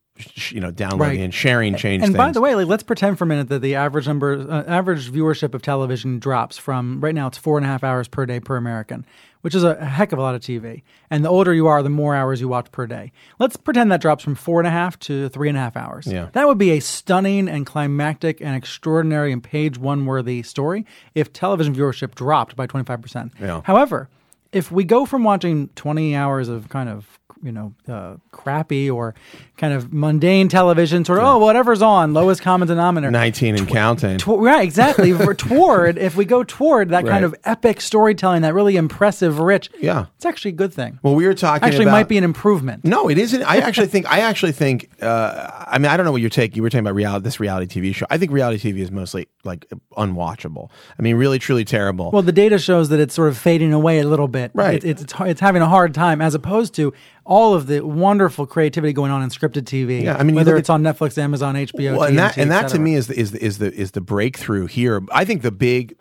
you know, downloading Right. and sharing changed And things. by the way, like let's pretend for a minute that the average number, uh, average viewership of television drops from right now it's four and a half hours per day per American, which is a heck of a lot of TV. And the older you are, the more hours you watch per day. Let's pretend that drops from four and a half to three and a half hours. Yeah. That would be a stunning and climactic and extraordinary and page one worthy story if television viewership dropped by twenty five percent. Yeah. However, if we go from watching 20 hours of kind of you know uh, crappy or kind of mundane television sort of oh whatever's on lowest common denominator nineteen and counting. Tw- right exactly If we're toward if we go toward that Right. kind of epic storytelling that really impressive rich Yeah. it's actually a good thing well, we were talking actually about, might be an improvement No, it isn't. I actually think. I actually think. Uh, I mean, I don't know what you're taking. You were talking about reality. This reality TV show. I think reality TV is mostly like unwatchable. I mean, really, truly terrible. well the data shows that it's sort of fading away a little bit Right. It- it's, it's it's having a hard time as opposed to all of the wonderful creativity going on in scripted TV Yeah, I mean, whether it's on Netflix Amazon HBO well, and that and that to me is the, is the, is the is the breakthrough here. I think the big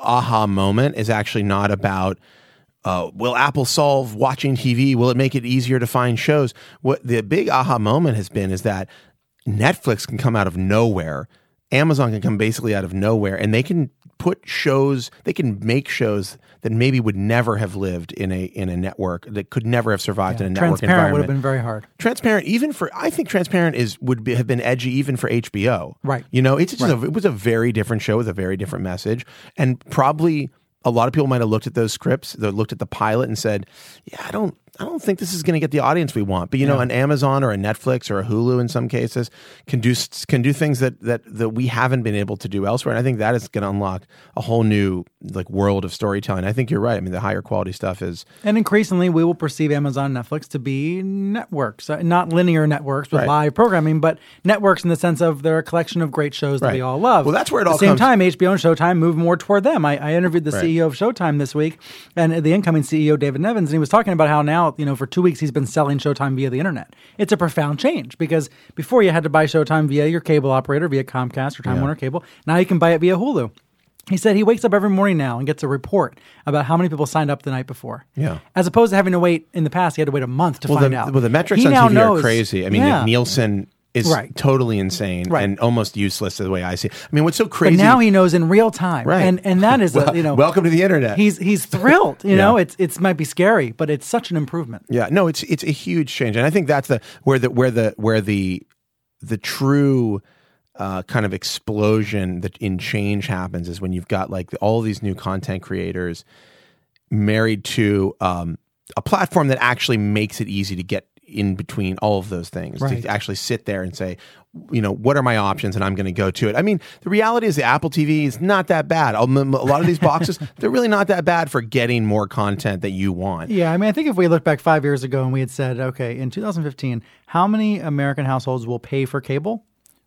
aha moment is actually not about. Uh, will Apple solve watching TV? Will it make it easier to find shows? What the big aha moment has been is that Netflix can come out of nowhere, Amazon can come basically out of nowhere, and they can put shows. They can make shows that maybe would never have lived in a in a network that could never have survived in a network transparent would have been very hard. Transparent even for i think transparent is would be, have been edgy even for hbo Right. you know it's just a, it was a very different show with a very different message. And probably a lot of people might have looked at those scripts they looked at the pilot and said yeah i don't i don't think this is going to get the audience we want but you know an amazon or a netflix or a hulu in some cases can do can do things that that that we haven't been able to do elsewhere and i think that is going to unlock a whole new like world of storytelling i think you're right i mean the higher quality stuff is And increasingly, we will perceive Amazon Netflix to be networks, uh, not linear networks with Right. live programming, but networks in the sense of they're a collection of great shows that we all love. Well, that's where it At all the same comes- time, HBO and Showtime move more toward them. I, I interviewed the Right. CEO of Showtime this week, and the incoming CEO David Nevins, and he was talking about how now, you know, for two weeks he's been selling Showtime via the internet. It's a profound change because before you had to buy Showtime via your cable operator, via Comcast or Time Warner Cable. Now you can buy it via Hulu. He said he wakes up every morning now and gets a report about how many people signed up the night before. Yeah. As opposed to having to wait in the past, he had to wait a month to well, find the, out. well, the metrics He on now TV knows- are crazy. I mean, Yeah. Nielsen is Right. totally insane Right. and almost useless the way I see. it. I mean, what's so But crazy? now he knows in real time, Right. and and that is Well, a, you know welcome to the internet. He's he's thrilled. You Yeah. know, it's it's might be scary, but it's such an improvement. Yeah, no, it's it's a huge change, and I think that's the where the where the where the the true uh, kind of explosion that in change happens is when you've got like all these new content creators married to um, a platform that actually makes it easy to get in between all of those things Right. to actually sit there and say you know what are my options and i'm going to go to it i mean the reality is the apple tv is not that bad a lot of these boxes they're really not that bad for getting more content that you want Yeah, I mean, I think if we look back five years ago and we had said, okay, in 2015, how many American households will pay for cable?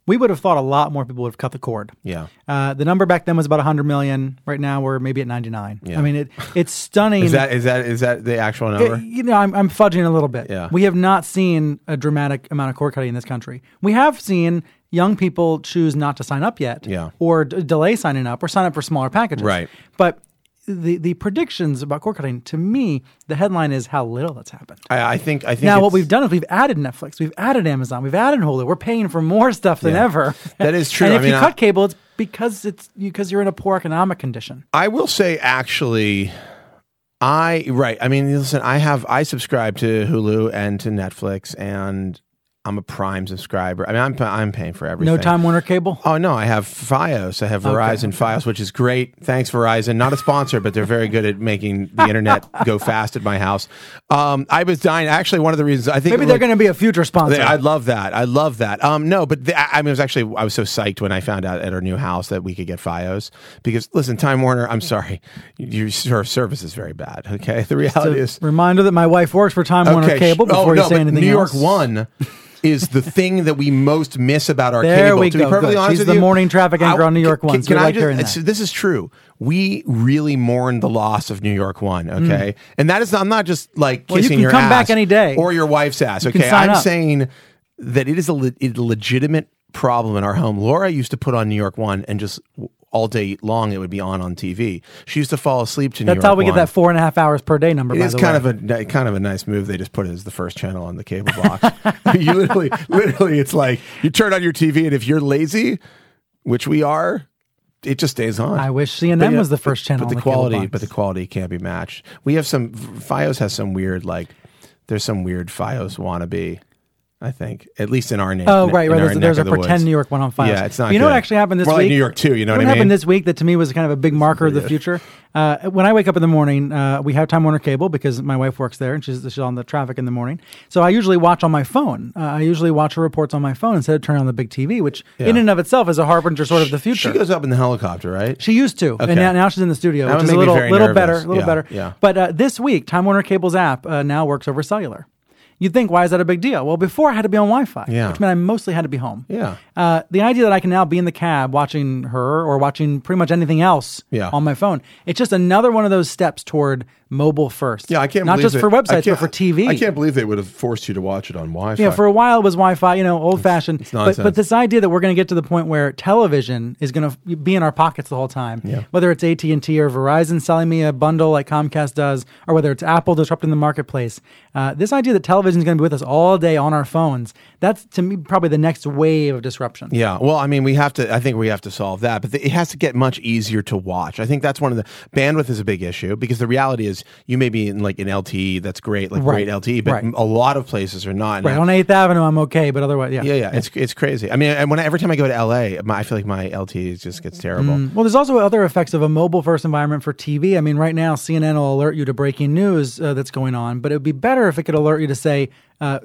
We would have thought a lot more people would have cut the cord. yeah Uh, the number back then was about 100 million. Right now, we're maybe at 99. Yeah. I mean, it it's stunning. Is that is that is that the actual number? It- you know, I'm, I'm fudging a little bit. Yeah. We have not seen a dramatic amount of cord cutting in this country. We have seen young people choose not to sign up yet, Yeah. or d- delay signing up, or sign up for smaller packages. Right. But the the predictions about cord cutting, to me, the headline is how little that's happened. I, I think I think Now, what we've done is we've added Netflix, we've added Amazon, we've added Hulu. We're paying for more stuff than Yeah. ever. That is true. and I if mean, you I- cut cable, it's because it's because you're in a poor economic condition. I will say actually, I right. I mean, listen, I have I subscribe to Hulu and to Netflix, and I'm a Prime subscriber. I mean, I'm I'm paying for everything. No Time Warner cable. Oh no, I have FiOS. I have Verizon FiOS, which is great. Thanks Verizon. Not a sponsor, but they're very good at making the internet go fast at my house. Um, I was dying. Actually, one of the reasons I think Maybe they're was- going to be a future sponsor. They- I love that. I love that. Um, no, but the, I mean, it was actually I was so psyched when I found out at our new house that we could get FiOS because listen, Time Warner. I'm sorry, your service is very bad. Okay, the reality is Reminder that my wife works for Time Warner Cable before oh, you no, say anything New York else. One. is the thing that we most miss about our There cable. we to be perfectly Good. honest She's with the you, morning traffic anchor on New York can, One, so Can I like just, hearing it's- that. This is true. We really mourn the loss of New York One. Okay, and that is I'm not just like Mm. Well, you kissing can your come ass back any day. or your wife's ass. Okay, I'm up. saying that it is a, le- a legitimate problem in our home. Laura used to put on New York One and just w- all day long it would be on on TV. She used to fall asleep to New That's York how we get One. that four and a half hours per day number. It by is the kind way. of a kind of a nice move. They just put it as the first channel on the cable box. you literally, literally, it's like you turn on your TV, and if you're lazy, which we are, it just stays on. I wish CNN But yeah, was the first channel. But on the quality, but the quality can't be matched. We have some FiOS has some weird like. There's some weird FiOS wannabe. I think at least in our name. Oh right, right. There's, there's a the pretend woods. New York one on file. Yeah, it's not You know what actually happened this week? like New York too. You know what I happened this week that to me was kind of a big marker of the future. Uh, when I wake up in the morning, uh, we have Time Warner Cable because my wife works there and she's, she's on the traffic in the morning. So I usually watch on my phone. Uh, I usually watch her reports on my phone instead of turning on the big TV, which in and of itself is a harbinger sort of the future. She goes up in the helicopter, right? She used to, Okay. and now, now she's in the studio, That which is a little, little nervous. better, a little Yeah, better. yeah. But uh, this week, Time Warner Cable's app uh, now works over cellular. You'd think, why is that a big deal? Well, before I had to be on Wi-Fi, Yeah. which meant I mostly had to be home. Yeah. Uh, the idea that I can now be in the cab watching her or watching pretty much anything else Yeah. on my phone, it's just another one of those steps toward mobile first. Yeah, I can't. Not just for websites, but for TV. I can't believe they would have forced you to watch it on Wi-Fi. Yeah, for a while it was Wi-Fi, you know, old fashioned. But, nonsense. but this idea that we're going to get to the point where television is going to be in our pockets the whole time, Yeah. whether it's AT and T or Verizon selling me a bundle like Comcast does, or whether it's Apple disrupting the marketplace, uh, this idea that television is going to be with us all day on our phones, that's to me probably the next wave of disruption. Yeah, well, I mean, we have to. I think we have to solve that, but it has to get much easier to watch. I think that's one of the bandwidth is a big issue because the reality is you may be in like an LTE that's great, like Right, great LTE, but right. a lot of places are not. Right on Eighth Avenue, I'm okay, but otherwise, yeah. Yeah, yeah, it's it's crazy. I mean, and when I, every time I go to LA, my, I feel like my LTE just gets terrible. Well, there's also other effects of a mobile first environment for TV. I mean, right now, CNN will alert you to breaking news uh, that's going on, but it would be better if it could alert you to say, uh,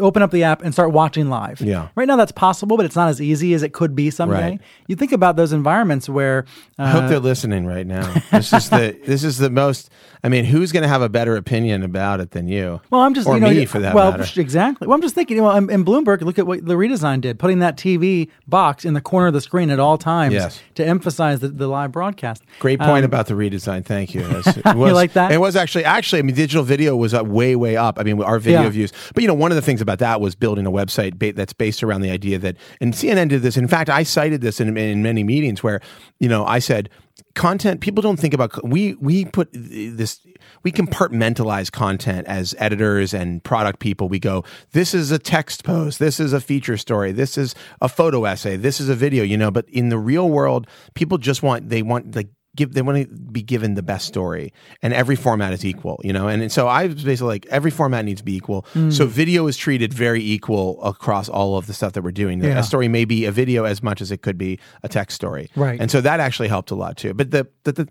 open up the app and start watching live. Yeah. Right now, that's possible, but it's not as easy as it could be someday. Right. You think about those environments where. Uh, I hope they're listening right now. This is the this is the most. I mean, who's going to have a better opinion about it than you? Well, I'm just or you know, me for that well, matter. exactly. Well, I'm just thinking. You know, in, Bloomberg, look at what the redesign did, putting that TV box in the corner of the screen at all times Yes. to emphasize the, the live broadcast. Great point Um, about the redesign. Thank you. It was, was- like that? It was actually actually. I mean, digital video was up way way up. I mean, our video Yeah. views. But you know, one of the things about that was building a website ba- that's based around the idea that, and CNN did this. In fact, I cited this in, in many meetings where you know I said content people don't think about we we put this we compartmentalize content as editors and product people. We go this is a text post. This is a feature story. This is a photo essay. This is a video you know? But in the real world people just want they want like give they want to be given the best story and every format is equal you know? And, so i was basically like every format needs to be equal. Hmm. so video is treated very equal across all of the stuff that we're doing. Yeah. a story may be a video as much as it could be a text story. Right. and so that actually helped a lot too. But the the, the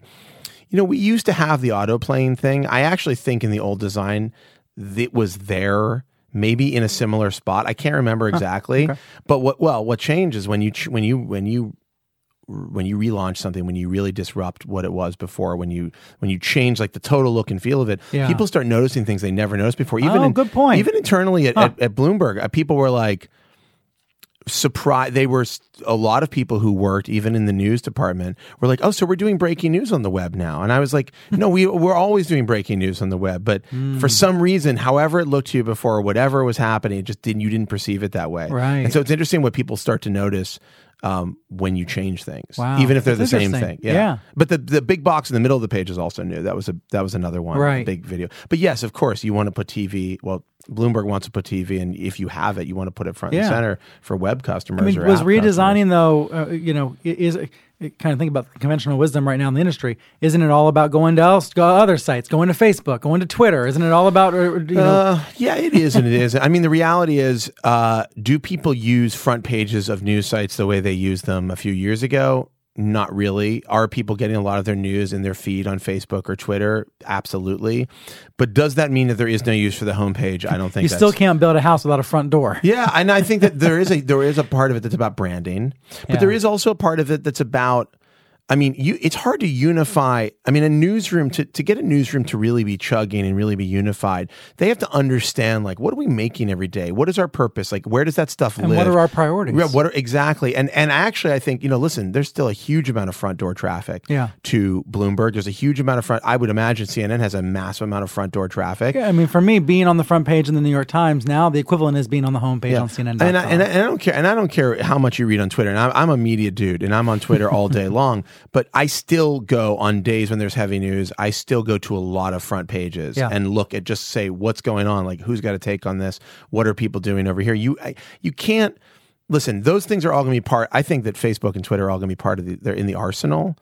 you know we used to have the auto playing thing. I actually think in the old design it was there maybe in a similar spot. I can't remember exactly. But what well what changes when you when you when you when you relaunch something when you really disrupt what it was before when you when you change like the total look and feel of it Yeah. people start noticing things they never noticed before even Oh, in- good point. even internally at, at, at bloomberg uh, people were like surprised they were a lot of people who worked even in the news department were like oh so we're doing breaking news on the web now and i was like no we, we're always doing breaking news on the web but Hmm. for some reason however it looked to you before whatever was happening it just didn't you didn't perceive it that way Right. and so it's interesting what people start to notice um, when you change things Wow. even if they're That's the same thing yeah. Yeah. but the, the big box in the middle of the page is also new that was a that was another one Right. big video but yes of course you want to put tv well bloomberg wants to put tv and if you have it you want to put it front Yeah. and center for web customers I mean, was redesigning though? Uh, you know, is kind of think about conventional wisdom right now in the industry. Isn't it all about going to else, go other sites, going to Facebook, going to Twitter? Isn't it all about uh, you know? Uh, yeah, it is and it is. I mean, the reality is, uh, do people use front pages of news sites the way they used them a few years ago? Not really. Are people getting a lot of their news in their feed on Facebook or Twitter? Absolutely. But does that mean that there is no use for the homepage? I don't think you still can't build a house without a front door. Yeah, and I think that there is a there is a part of it that's about branding, but Yeah. there is also a part of it that's about. I mean, you, it's hard to unify. I mean, a newsroom to, to get a newsroom to really be chugging and really be unified, they have to understand like what are we making every day? What is our purpose? Like where does that stuff And live? what are our priorities? Yeah, what are exactly? And and actually, I think you know. Listen, there's still a huge amount of front door traffic. Yeah. To Bloomberg, there's a huge amount of front. I would imagine CNN has a massive amount of front door traffic. Yeah, I mean, for me, being on the front page in the New York Times now, the equivalent is being on the homepage on CNN. And I, and, I, and I don't care. And I don't care how much you read on Twitter. And I'm, I'm a media dude, and I'm on Twitter all day long. But I still go on days when there's heavy news. I still go to a lot of front pages Yeah. and look at just say what's going on. Like who's got a take on this? What are people doing over here? You I, you can't listen. Those things are all going to be part. I think that Facebook and Twitter are all going to be part of the. They're in the arsenal.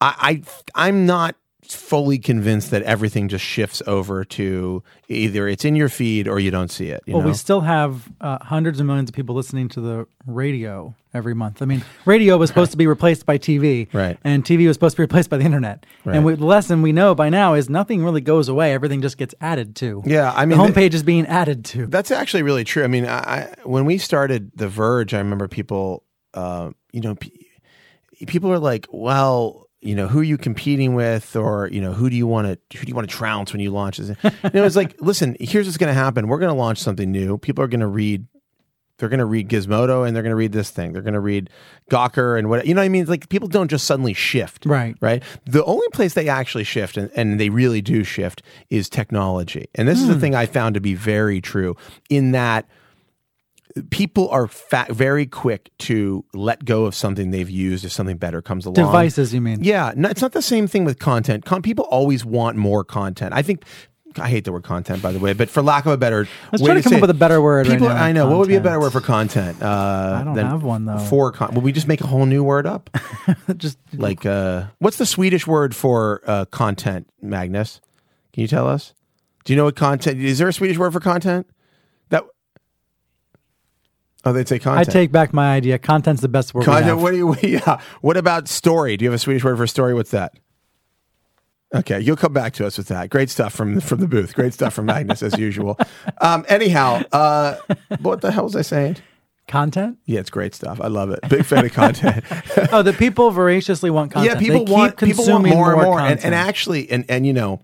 I, I I'm not fully convinced that everything just shifts over to either it's in your feed or you don't see it. You Well, know? we still have uh, hundreds of millions of people listening to the radio every month. I mean, radio was supposed to be replaced by TV, Right. And TV was supposed to be replaced by the internet. Right. And we, the lesson we know by now is nothing really goes away; everything just gets added to. Yeah, I mean, the the- homepage is being added to. That's actually really true. I mean, I, I when we started The Verge, I remember people, uh, you know, p- people are like, well, you know, who are you competing with, or you know, who do you want to who do you want to trounce when you launch this? You know, it's like, listen, here's what's going to happen. We're going to launch something new. People are going to read. They're going to read Gizmodo and they're going to read this thing. They're going to read Gawker and what you know. what I mean, It's like people don't just suddenly shift, Right. Right. The only place they actually shift, and, and they really do shift, is technology. And this is the hmm. thing I found to be very true in that people are fa- very quick to let go of something they've used if something better comes along. Devices, you mean? Yeah, no, it's not the same thing with content. Con- people always want more content. I think. I hate the word content, by the way, but for lack of a better, Let's way try to come say up with a better word right now, I know. What would be a better word for content? Uh, I don't have one, though. For con- will we just make a whole new word up? just like, uh, what's the Swedish word for uh, content? Magnus, can you tell us? Do you know what content? Is there a Swedish word for content? Oh, they'd say content. I take back my idea. Content's the best word. Content. What do you? Yeah. What about story? Do you have a Swedish word for story? What's that? Okay, you'll come back to us with that. Great stuff from from the booth. Great stuff from Magnus as usual. Um, anyhow, uh, what the hell was I saying? Content? Yeah, it's great stuff. I love it. Big fan of content. oh, the people voraciously want content. yeah, people They keep want people want more and more. And, and actually, and and you know,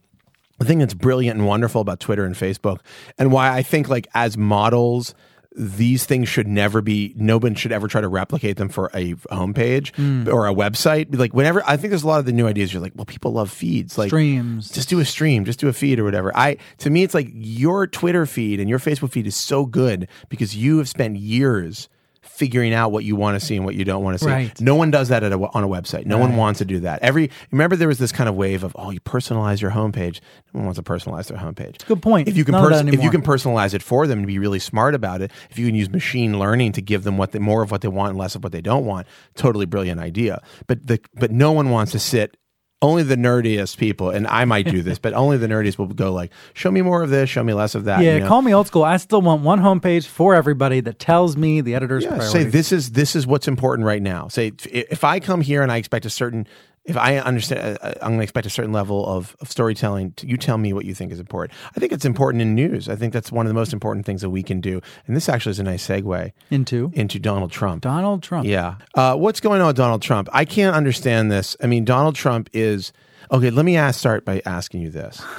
the thing that's brilliant and wonderful about Twitter and Facebook, and why I think like as models, these things should never be. No one should ever try to replicate them for a homepage Hmm. or a website. Like whenever I think there's a lot of the new ideas. You're like, well, people love feeds, like Streams. Just do a stream, just do a feed or whatever. I to me, it's like your Twitter feed and your Facebook feed is so good because you have spent years. Figuring out what you want to see and what you don't want to see. Right. No one does that at a, on a website. No one wants to do that. Every remember there was this kind of wave of oh you personalize your homepage. No one wants to personalize their homepage. Good point. If you can pers- if you can personalize it for them and be really smart about it, if you can use machine learning to give them what they, more of what they want and less of what they don't want, totally brilliant idea. But the but no one wants to sit. Only the nerdiest people, and I might do this, but only the nerdiest will go like, "Show me more of this, show me less of that." Yeah, you know? call me old school. I still want one homepage for everybody that tells me the editor's Yeah, priorities. say this is this is what's important right now. Say if- if I come here and I expect a certain, if I understand, uh, I'm going to expect a certain level of, of storytelling. You tell me what you think is important. I think it's important in news. I think that's one of the most important things that we can do. And this actually is a nice segue into into Donald Trump. Donald Trump. Yeah. Uh, what's going on with Donald Trump? I can't understand this. I mean, Donald Trump is okay. Let me ask, start by asking you this.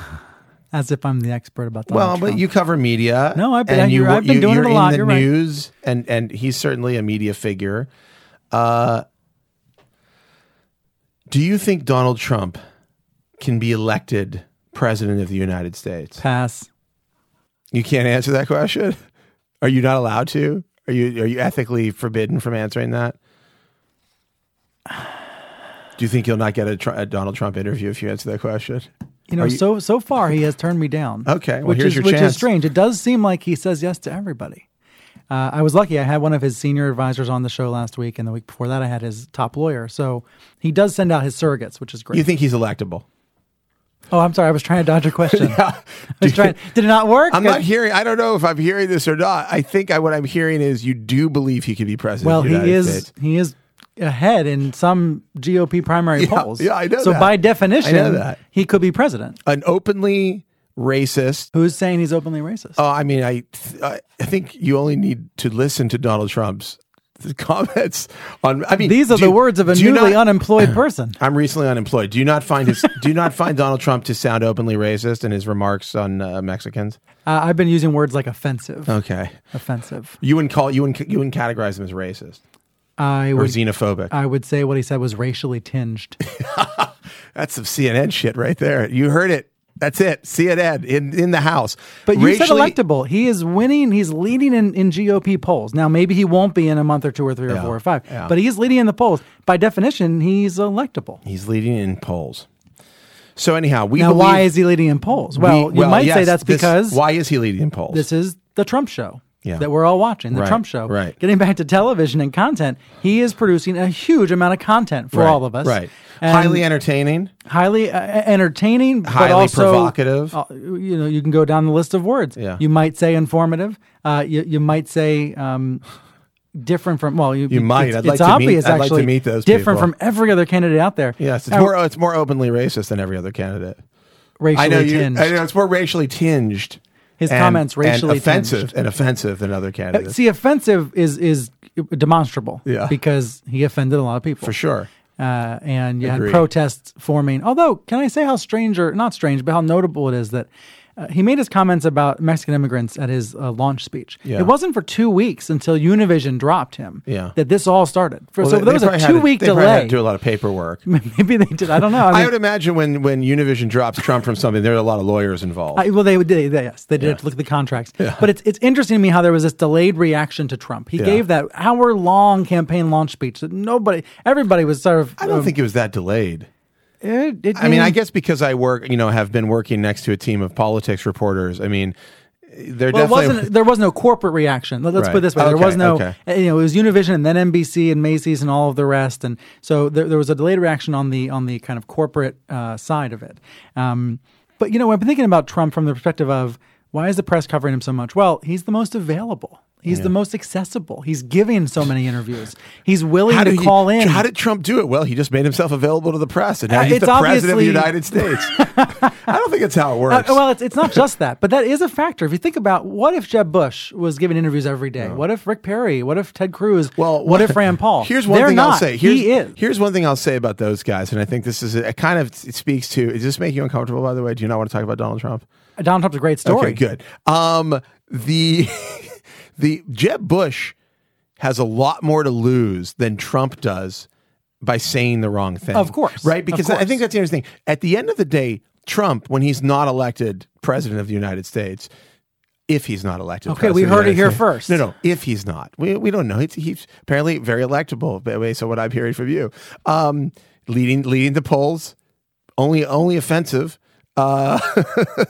As if I'm the expert about Donald Well, Trump. but you cover media. No, I've been- you, I've been you- doing it a lot, you're right. news, and and he's certainly a media figure. Uh, do you think Donald Trump can be elected president of the United States? pass. You can't answer that question. Are you not allowed to? Are you are you ethically forbidden from answering that? Do you think you'll not get a, tr- a Donald Trump interview if you answer that question? You know, you- so so far he has turned me down. Okay, well, which here's is your which chance. is strange. It does seem like he says yes to everybody. Uh, I was lucky. I had one of his senior advisors on the show last week, and the week before that, I had his top lawyer. So he does send out his surrogates, which is great. You think he's electable? oh, I'm sorry. I was trying to dodge a question. I was trying. Did it not work? I'm not hearing. I don't know if I'm hearing this or not. I think I, what I'm hearing is you do believe he could be president. Well, he is. States. He is ahead in some GOP primary Yeah, polls. yeah, I know So that. by definition, I know that. he could be president. an openly racist. Who's saying he's openly racist? Oh, I mean, I th- I think you only need to listen to Donald Trump's comments on. I mean, These are do the words of a newly not- unemployed person. I'm recently unemployed. Do you not find his? do you not find Donald Trump to sound openly racist in his remarks on uh, Mexicans? Uh, I've been using words like offensive. Okay, Offensive. you wouldn't call you wouldn't you wouldn't categorize him as racist I or would. xenophobic. I would say what he said was racially tinged. That's some CNN shit right there. You heard it. That's it. CNN in in the House. But you Racially- said electable. He is winning. He's leading in, in GOP polls. Now, maybe he won't be in a month or two or three or Yeah, four or five, yeah. but he's leading in the polls. By definition, he's electable. He's leading in polls. So anyhow, we Now, why is he leading in polls? Well, we- you might say yes, that's this- because why is he leading in polls? this is the Trump show Yeah. that we're all watching, the Right, Trump show. right. Getting back to television and content, he is producing a huge amount of content for Right, all of us. Right. And Highly entertaining. highly uh, entertaining, but also provocative. uh, you know, you can go down the list of words. Yeah. You might say informative. Uh, you, you might say um, different from. Well, you, You might. It's, I'd like it's to meet- obvious. I'd like to actually, meet those different people. from every other candidate out there. Yes, it's Uh, more it's more openly racist than every other candidate. racially I know you. tinged. I know it's more racially tinged. His and- comments racially and offensive tinged. and offensive than other Uh, candidates See, offensive is is demonstrable. Yeah. because he offended a lot of people for sure. uh, and you Agreed. had protests forming. Although, can I say how strange or not strange, but how notable it is that uh, he made his comments about Mexican immigrants at his uh, launch speech. Yeah. It wasn't for two weeks until Univision dropped him Yeah. that this all started. For, Well, so they- there was a probably had to- two week they probably had delay. to do a lot of paperwork. Maybe they did. I don't know. I I, would imagine when when Univision drops Trump from something, there are a lot of lawyers involved. I, well, they would. They, they- yes, they did Yeah. have to look at the contracts. But it's it's interesting to me how there was this delayed reaction to Trump. He Yeah. gave that hour long campaign launch speech that nobody, everybody was sort of. I don't uh, think it was that delayed. It, it, I mean, I guess because I work, you know, have been working next to a team of politics reporters. I mean, they're Well, definitely wasn't. There was no corporate reaction. Let- Let's put it this way: there Okay, was no. okay. uh, You know, it was Univision and then NBC and Macy's and all of the rest, and so there, there was a delayed reaction on the on the kind of corporate uh, side of it. Um, but you know, I've been thinking about Trump from the perspective of why is the press covering him so much? Well, he's the most available. He's the most accessible. He's giving so many interviews. He's willing to he- call in. How did Trump do it? Well, he just made himself available to the press, and now Uh, he's the president of the United States. I don't think it's how it Uh, works. well, it's, it's not just that, but that is a factor. If you think about what if Jeb Bush was giving interviews every day? What if Rick Perry? What if Ted Cruz? Well, what if Rand Paul? Here's one They're thing I'll say. Here's, he is. Here's one thing I'll say about those guys, and I think this is a, it kind of it speaks to. Does this make you uncomfortable? By the way, do you not want to talk about Donald Trump? Donald Trump's a great story. Okay, good. Um, the the Jeb Bush has a lot more to lose than Trump does by saying the wrong thing. Of course. right? Because I think that's the interesting. At the end of the day, Trump, when he's not elected president of the United States. If he's not elected, Okay, we president of the heard it here States- first. No, no. If he's not, we, we don't know. He's, he's apparently very electable. By the way, so what I'm hearing from you, um, leading leading the polls, only only offensive, uh,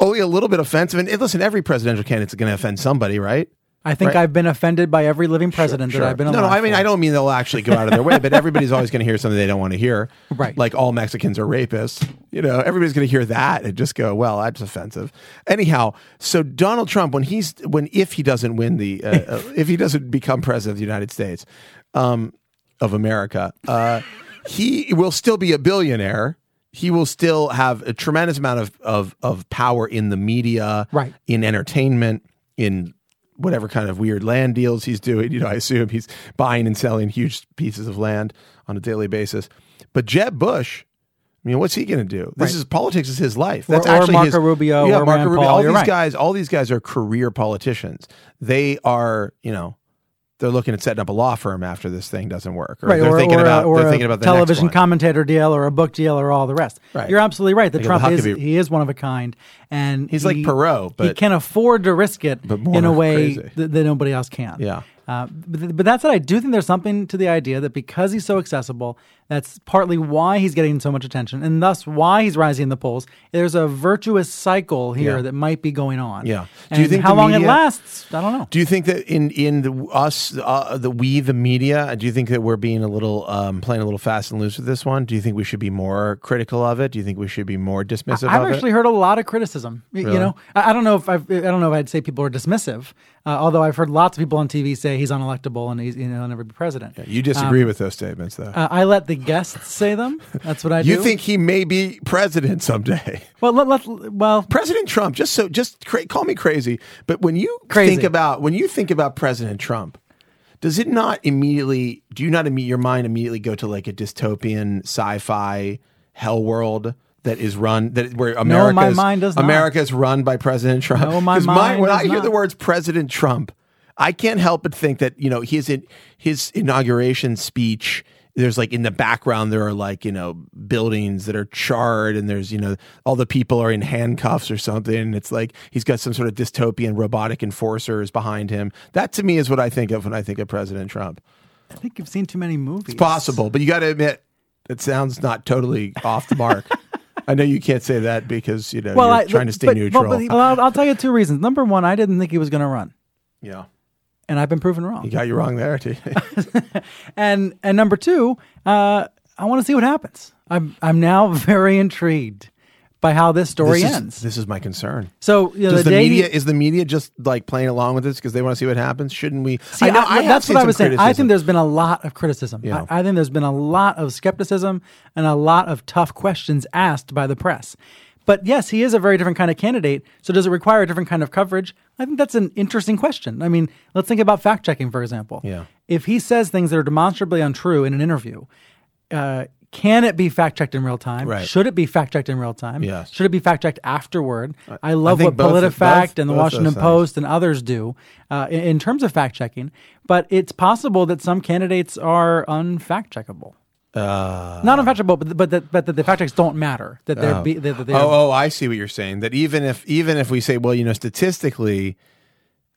only a little bit offensive. And listen, every presidential candidate's going to offend somebody, right? I think Right. I've been offended by every living president Sure. that I've been no, no. I mean, for. I don't mean they'll actually go out of their way, but everybody's always going to hear something they don't want to hear. Right. Like all Mexicans are rapists. You know, everybody's going to hear that and just go, "Well, that's offensive." Anyhow, so Donald Trump, when he's when if he doesn't win the uh, uh, if he doesn't become president of the United States um, of America, uh, he will still be a billionaire. He will still have a tremendous amount of of, of power in the media, Right. in entertainment, in whatever kind of weird land deals he's doing. You know, I assume he's buying and selling huge pieces of land on a daily basis. But Jeb Bush, I mean, what's he going to do? This Right. is politics is his life. That's or actually Marco his, Rubio Yeah, or Marco Rand Rubio. Paul, All these right. guys, all these guys are career politicians. They are, you know. They're looking at setting up a law firm after this thing doesn't work, or Right, they're or, thinking or, about a, or they're thinking about the television next one. commentator deal or a book deal or all the rest. Right. You're absolutely right that Trump is he is one of a kind, and He's like he- Perot, he can afford to risk it in a way that, that nobody else can. Yeah. Uh, but, but that said, I do think there's something to the idea that because he's so accessible, that's partly why he's getting so much attention, and thus why he's rising in the polls. There's a virtuous cycle here Yeah. that might be going on. Yeah. Do And you think how long it lasts? I don't know. Do you think that in in the, us, uh, the we, the media, do you think that we're being a little um, playing a little fast and loose with this one? Do you think we should be more critical of it? Do you think we should be more dismissive I've of actually it? heard a lot of criticism. Really? You know, I, I don't know if I've, I don't know if I'd say people are dismissive. Uh, although I've heard lots of people on TV say he's unelectable and he's you know never be president. You disagree with those statements, though. Uh, I let the guests say them. That's what I do. you think he may be president someday? Well, let, let, well, President Trump, just so just cra- call me crazy, but when you Crazy. think about when you think about President Trump, does it not immediately do you not imme- your mind immediately go to like a dystopian sci-fi hell world that is run that where America my mind does not. America is run by President Trump? No, my 'Cause mind when I does hear not. the words President Trump, I can't help but think that you know his his inauguration speech there's like in the background there are like you know buildings that are charred and there's you know all the people are in handcuffs or something. And it's like he's got some sort of dystopian robotic enforcers behind him. That to me is what i think of when i think of president trump. I think you've seen too many movies. it's possible but you got to admit it sounds not totally off the mark. I know you can't say that because you know Well, you're I, trying to stay but, neutral But, but, well, I'll, I'll tell you two reasons. Number one, I didn't think he was going to run, yeah and I've been proven wrong. you got you wrong there too and and number two, uh, I want to see what happens. I'm I'm now very intrigued by how this story this is, ends. this is my concern so you know, the, the, media he- is the media just like playing along with this because they want to see what happens? Shouldn't we? See, I know, I- I that's what I was saying. I think there's been a lot of criticism. Yeah. I, I think there's been a lot of skepticism and a lot of tough questions asked by the press. But yes, he is a very different kind of candidate. So does it require a different kind of coverage? I think that's an interesting question. I mean, let's think about fact checking, for example. Yeah. If he says things that are demonstrably untrue in an interview, uh, can it be fact checked in real time? Right. Should it be fact checked in real time? Yes. Should it be fact checked afterward? I love think what both- PolitiFact and the Washington. Post and others do uh, in, in terms of fact checking. But it's possible that some candidates are unfact checkable. Uh, Not unfact checkable, but but that but that the fact checks don't matter. That they're be, that, that they're oh, oh, I see what you're saying. That even if even if we say, well, you know, statistically,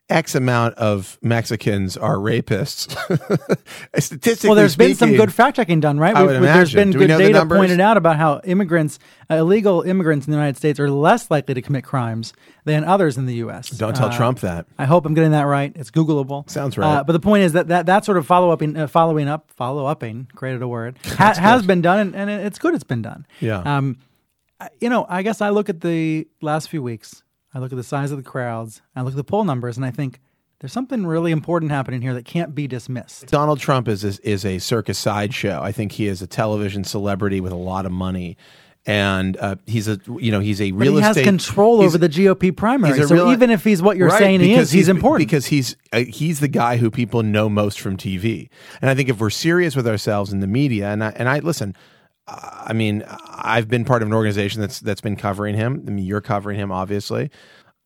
X amount of Mexicans are rapists. statistically, well, there's been some good fact checking done, right? I would There's imagine. been Do good data pointed out about how immigrants, uh, illegal immigrants in the United States, are less likely to commit crimes than others in the U.S. Don't tell Uh, Trump that. I hope I'm getting that right. It's Googleable. Sounds right. Uh, but the point is that that, that sort of follow up, uh, following up, follow upping, created a word, ha- has been done, and, and it's good. It's been done. Yeah. Um, you know, I guess I look at the last few weeks. I look at the size of the crowds. I look at the poll numbers, and I think there's something really important happening here that can't be dismissed. Donald Trump is is, is a circus sideshow. I think he is a television celebrity with a lot of money, and uh, he's a you know he's a But real he has control over the GOP primary. So real- even if he's what you're Right, saying he because is, he's, important. because he's uh, he's the guy who people know most from TV. And I think if we're serious with ourselves in the media, and I and I listen, I mean, I've been part of an organization that's that's been covering him. I mean, you're covering him, obviously.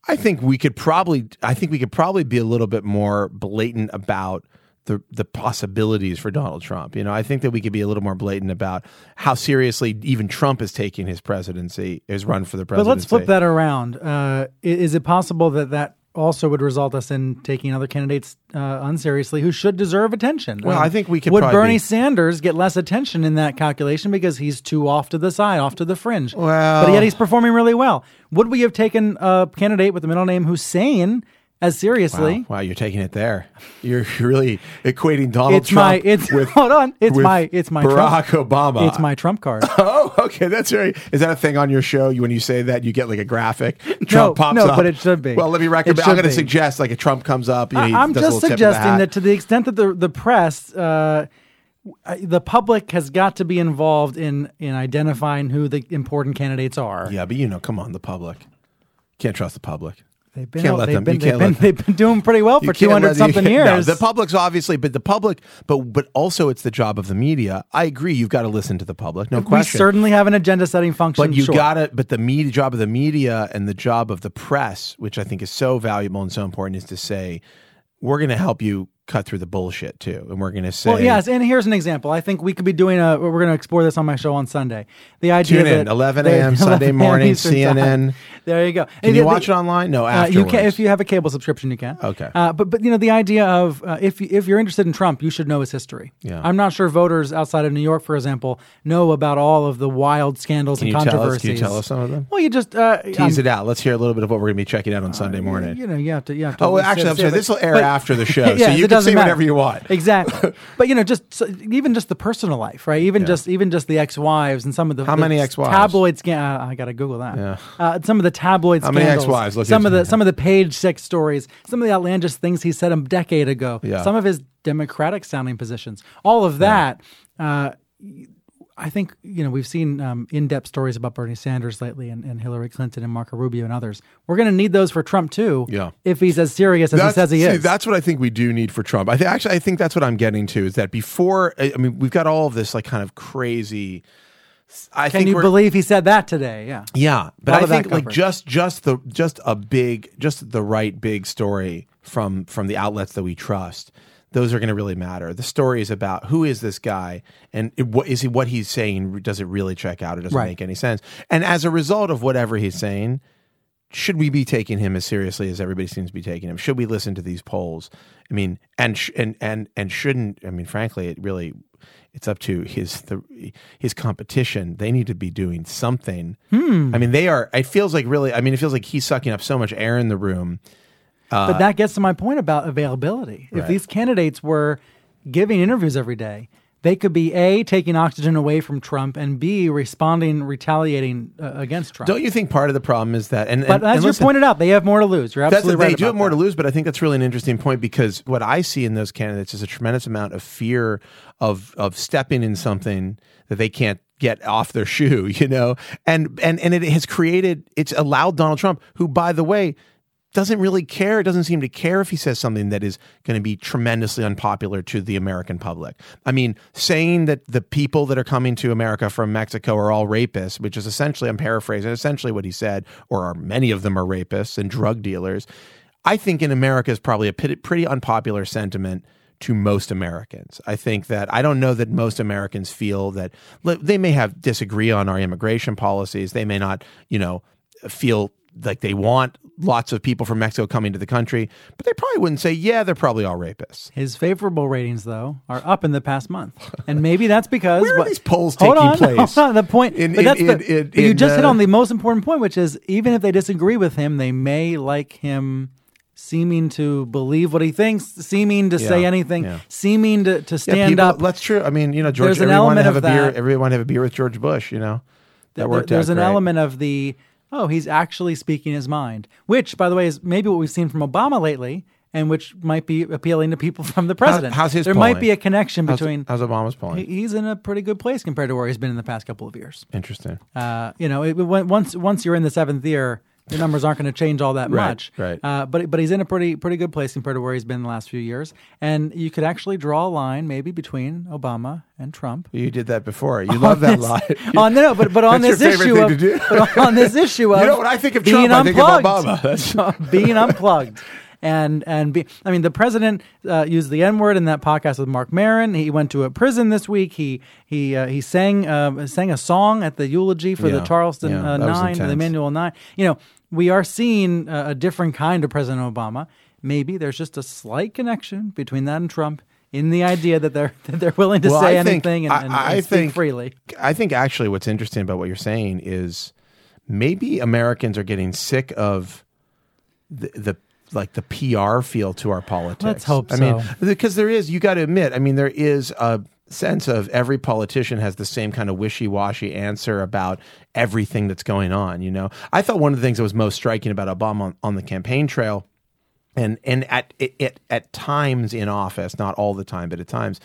I think we could probably, I think we could probably be a little bit more blatant about the the possibilities for Donald Trump. You know, I think that we could be a little more blatant about how seriously even Trump is taking his presidency, his run for the presidency. But let's flip that around. Uh, is it possible that that also would result us in taking other candidates uh, unseriously who should deserve attention? Well, Um, I think we could Would Bernie be- Sanders get less attention in that calculation because he's too off to the side, off to the fringe? Well- but yet he's performing really well. Would we have taken a candidate with the middle name Hussein as seriously? Wow, wow, you're taking it there. You're really equating Donald It's Trump my it's with hold on. It's my it's my Barack trump, Obama. It's my trump card. Oh, okay, that's very. Is that a thing on your show? You when you say that, you get like a graphic. Trump No, pops no, up. but it should be. Well, let me It recommend. I'm going to be. suggest like a Trump comes up. You know, I- I'm does just suggesting that to the extent that the the press, uh, the public has got to be involved in in identifying who the important candidates are. Yeah, but you know, come on, the public can't trust the public. They've been, they've them- been, they've been, they've been doing pretty well for You two can't hundred let- something you- years. No, the public's obviously, but the public, but but also it's the job of the media. I agree. You've got to listen to the public. No we question. We certainly have an agenda setting function. But you sure. got to, but the media job of the media and the job of the press, which I think is so valuable and so important, is to say, we're going to help you cut through the bullshit too. And we're going to say, Well, yes, and here's an example. I think we could be doing a. We're going to explore this on my show on Sunday. The idea Tune in, that 11 a.m. Sunday morning, Eastern time. CNN. There you go. can And you the- watch it online? No, Uh, you can if you have a cable subscription, you can. Okay. Uh, but but you know the idea of uh, if if you're interested in Trump, you should know his history. Yeah. I'm not sure voters outside of New York, for example, know about all of the wild scandals Can and you tell us? controversies. Can you tell us some of them? Well, you just uh, Tease it out. Let's hear a little bit of what we're going to be checking out on Sunday morning. You know, you have to. You have to Oh, well, actually, I'm sorry. This will air but- after the show, so you can doesn't say matter. whatever you want. Exactly. but you know, just so, even just the personal life, right? Even just even just the ex-wives and some of the How the many ex-wives? tabloid scan. Uh, I got to Google that. Yeah. Uh, some of the tabloid How many scandals. ex-wives? Look some of the some of the page six stories. Some of the outlandish things he said a decade ago. Yeah. Some of his democratic sounding positions. All of that. Uh, I think you know we've seen um, in-depth stories about Bernie Sanders lately, and, and Hillary Clinton, and Marco Rubio, and others. We're going to need those for Trump too. Yeah. if he's as serious as he says he see, is. That's what I think we do need for Trump. I think actually, I think that's what I'm getting to is that before. I I mean, we've got all of this like kind of crazy. I Can you believe he said that today? Yeah. Yeah, but I think like just just the just a big just the right big story from from the outlets that we trust those are going to really matter. The story is about who is this guy and it, what is he what he's saying does it really check out? It doesn't Right. make any sense. And as a result of whatever he's saying, should we be taking him as seriously as everybody seems to be taking him? Should we listen to these polls? I mean, and sh- and and and shouldn't I mean, frankly, it really it's up to his the, his competition. They need to be doing something. Hmm. I mean, they are. It feels like really. I mean, it feels like he's sucking up so much air in the room. But that gets to my point about availability. If Right. these candidates were giving interviews every day, they could be A, taking oxygen away from Trump, and B, responding, retaliating uh, against Trump. Don't you think part of the problem is that? And, but as and you listen, pointed out, they have more to lose. You're absolutely they right. do have more that. to lose, but I think that's really an interesting point because what I see in those candidates is a tremendous amount of fear of of stepping in something that they can't get off their shoe, you know, and and and it has created it's allowed Donald Trump, who by the way doesn't really care, It doesn't seem to care if he says something that is going to be tremendously unpopular to the American public. I mean, saying that the people that are coming to America from Mexico are all rapists, which is essentially, I'm paraphrasing, essentially what he said, or are, many of them are rapists and drug dealers. I think in America is probably a pretty unpopular sentiment to most Americans. I think that I don't know that most Americans feel that they may have disagree on our immigration policies. They may not, you know, feel like they want lots of people from Mexico coming to the country, but they probably wouldn't say, yeah, they're probably all rapists. His favorable ratings, though, are up in the past month, and maybe that's because Where are these polls hold taking on, place? hold on, the point, In- but in- that's the, in- in- but you just hit uh, on the most important point, which is even if they disagree with him, they may like him. Seeming to believe what he thinks, seeming to say anything, yeah. seeming to, to Yeah, stand people- up. That's true. I mean, you know, George, There's an everyone element have a beer. that. Everyone have a beer with George Bush. You know, that There- worked There's an great. element of the oh, he's actually speaking his mind, which, by the way, is maybe what we've seen from Obama lately, and which might be appealing to people from the president. how's his there might be a connection between. how's Obama's polling? he's in a pretty good place compared to where he's been in the past couple of years. Interesting. Uh, you know, it, once once you're in the seventh year, your numbers aren't going to change all that Right, much. right. Uh, but but he's in a pretty pretty good place compared to where he's been the last few years, and you could actually draw a line maybe between Obama and Trump. You did that before. You love that line. on no, but but on this issue of but on this issue of You know, when I think of being Trump, I think of unplugged. Obama. Being unplugged. And and be, I mean, the president uh, used the N word in that podcast with Marc Maron. He went to a prison this week. He he uh, he sang uh, sang a song at the eulogy for the Charleston yeah, uh, Nine, the. Emanuel Nine. You know, we are seeing a, a different kind of President Obama. Maybe there's just a slight connection between that and Trump in the idea that they're that they're willing to Well, say I think- anything and, I- and, I and speak think- freely. I think actually what's interesting about what you're saying is maybe Americans are getting sick of the, the like the PR feel to our politics. Let's hope I mean, because there is, you got to admit, I mean, there is a sense of every politician has the same kind of wishy-washy answer about everything that's going on. You know, I thought one of the things that was most striking about Obama on, on the campaign trail and and at it at times in office, not all the time, but at times,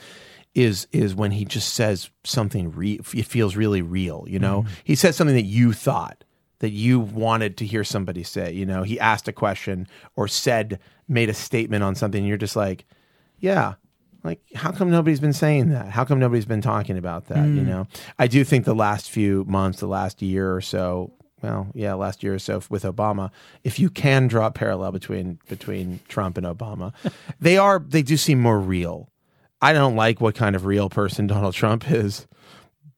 is is when he just says something re- it feels really real. You know, mm-hmm. he says something that you thought that you wanted to hear somebody say. You know, he asked a question or said made a statement on something. And you're just like, yeah. Like, how come nobody's been saying that? How come nobody's been talking about that? You know, I do think the last few months, the last year or so, well, yeah, last year or so with Obama, if you can draw a parallel between between Trump and Obama, they are they do seem more real. I don't like what kind of real person Donald Trump is,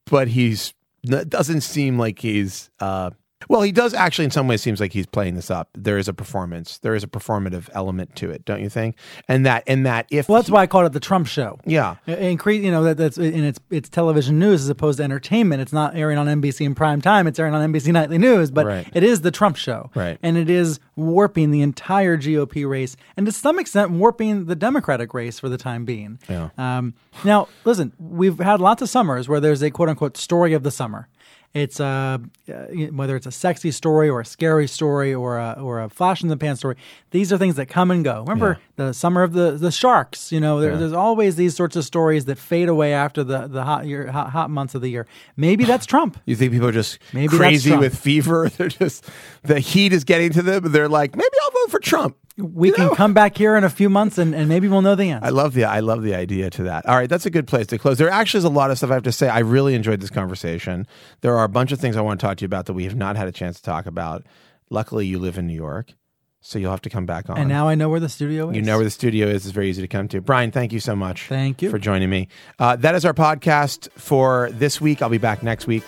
but he's doesn't seem like he's uh well, he does actually in some ways seems like he's playing this up. There is a performance. There is a performative element to it, don't you think? And that and that if Well, that's why I called it the Trump Show. yeah. Increase, you know, that, that's in its it's television news as opposed to entertainment. It's not airing on NBC in prime time. It's airing on NBC Nightly News, but Right. it is the Trump show, Right. And it is warping the entire GOP race, and to some extent, warping the Democratic race for the time being. Yeah. Um, now, listen, we've had lots of summers where there's a quote unquote story of the summer. It's uh, uh, whether it's a sexy story or a scary story or a, or a flash in the pan story. These are things that come and go. Remember the summer of the, the sharks. You know, there, there's always these sorts of stories that fade away after the the hot year, hot, hot months of the year. Maybe that's Trump. You think people are just Maybe crazy with fever? They're just the heat is getting to them, they're like, maybe I'll vote for Trump. We You can know? come back here in a few months and, and maybe we'll know the answer. I love the I love the idea to that. All right, that's a good place to close. There actually is a lot of stuff I have to say. I really enjoyed this conversation. There are a bunch of things I want to talk to you about that we have not had a chance to talk about. Luckily, you live in New York, So you'll have to come back on. And now I know where the studio is. You know where the studio is. It's very easy to come to. Brian, thank you so much. Thank you for joining me. Uh, that is our podcast for this week. I'll be back next week,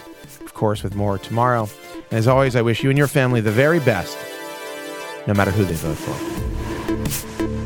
of course, with more tomorrow. And as always, I wish you and your family the very best, no matter who they vote for.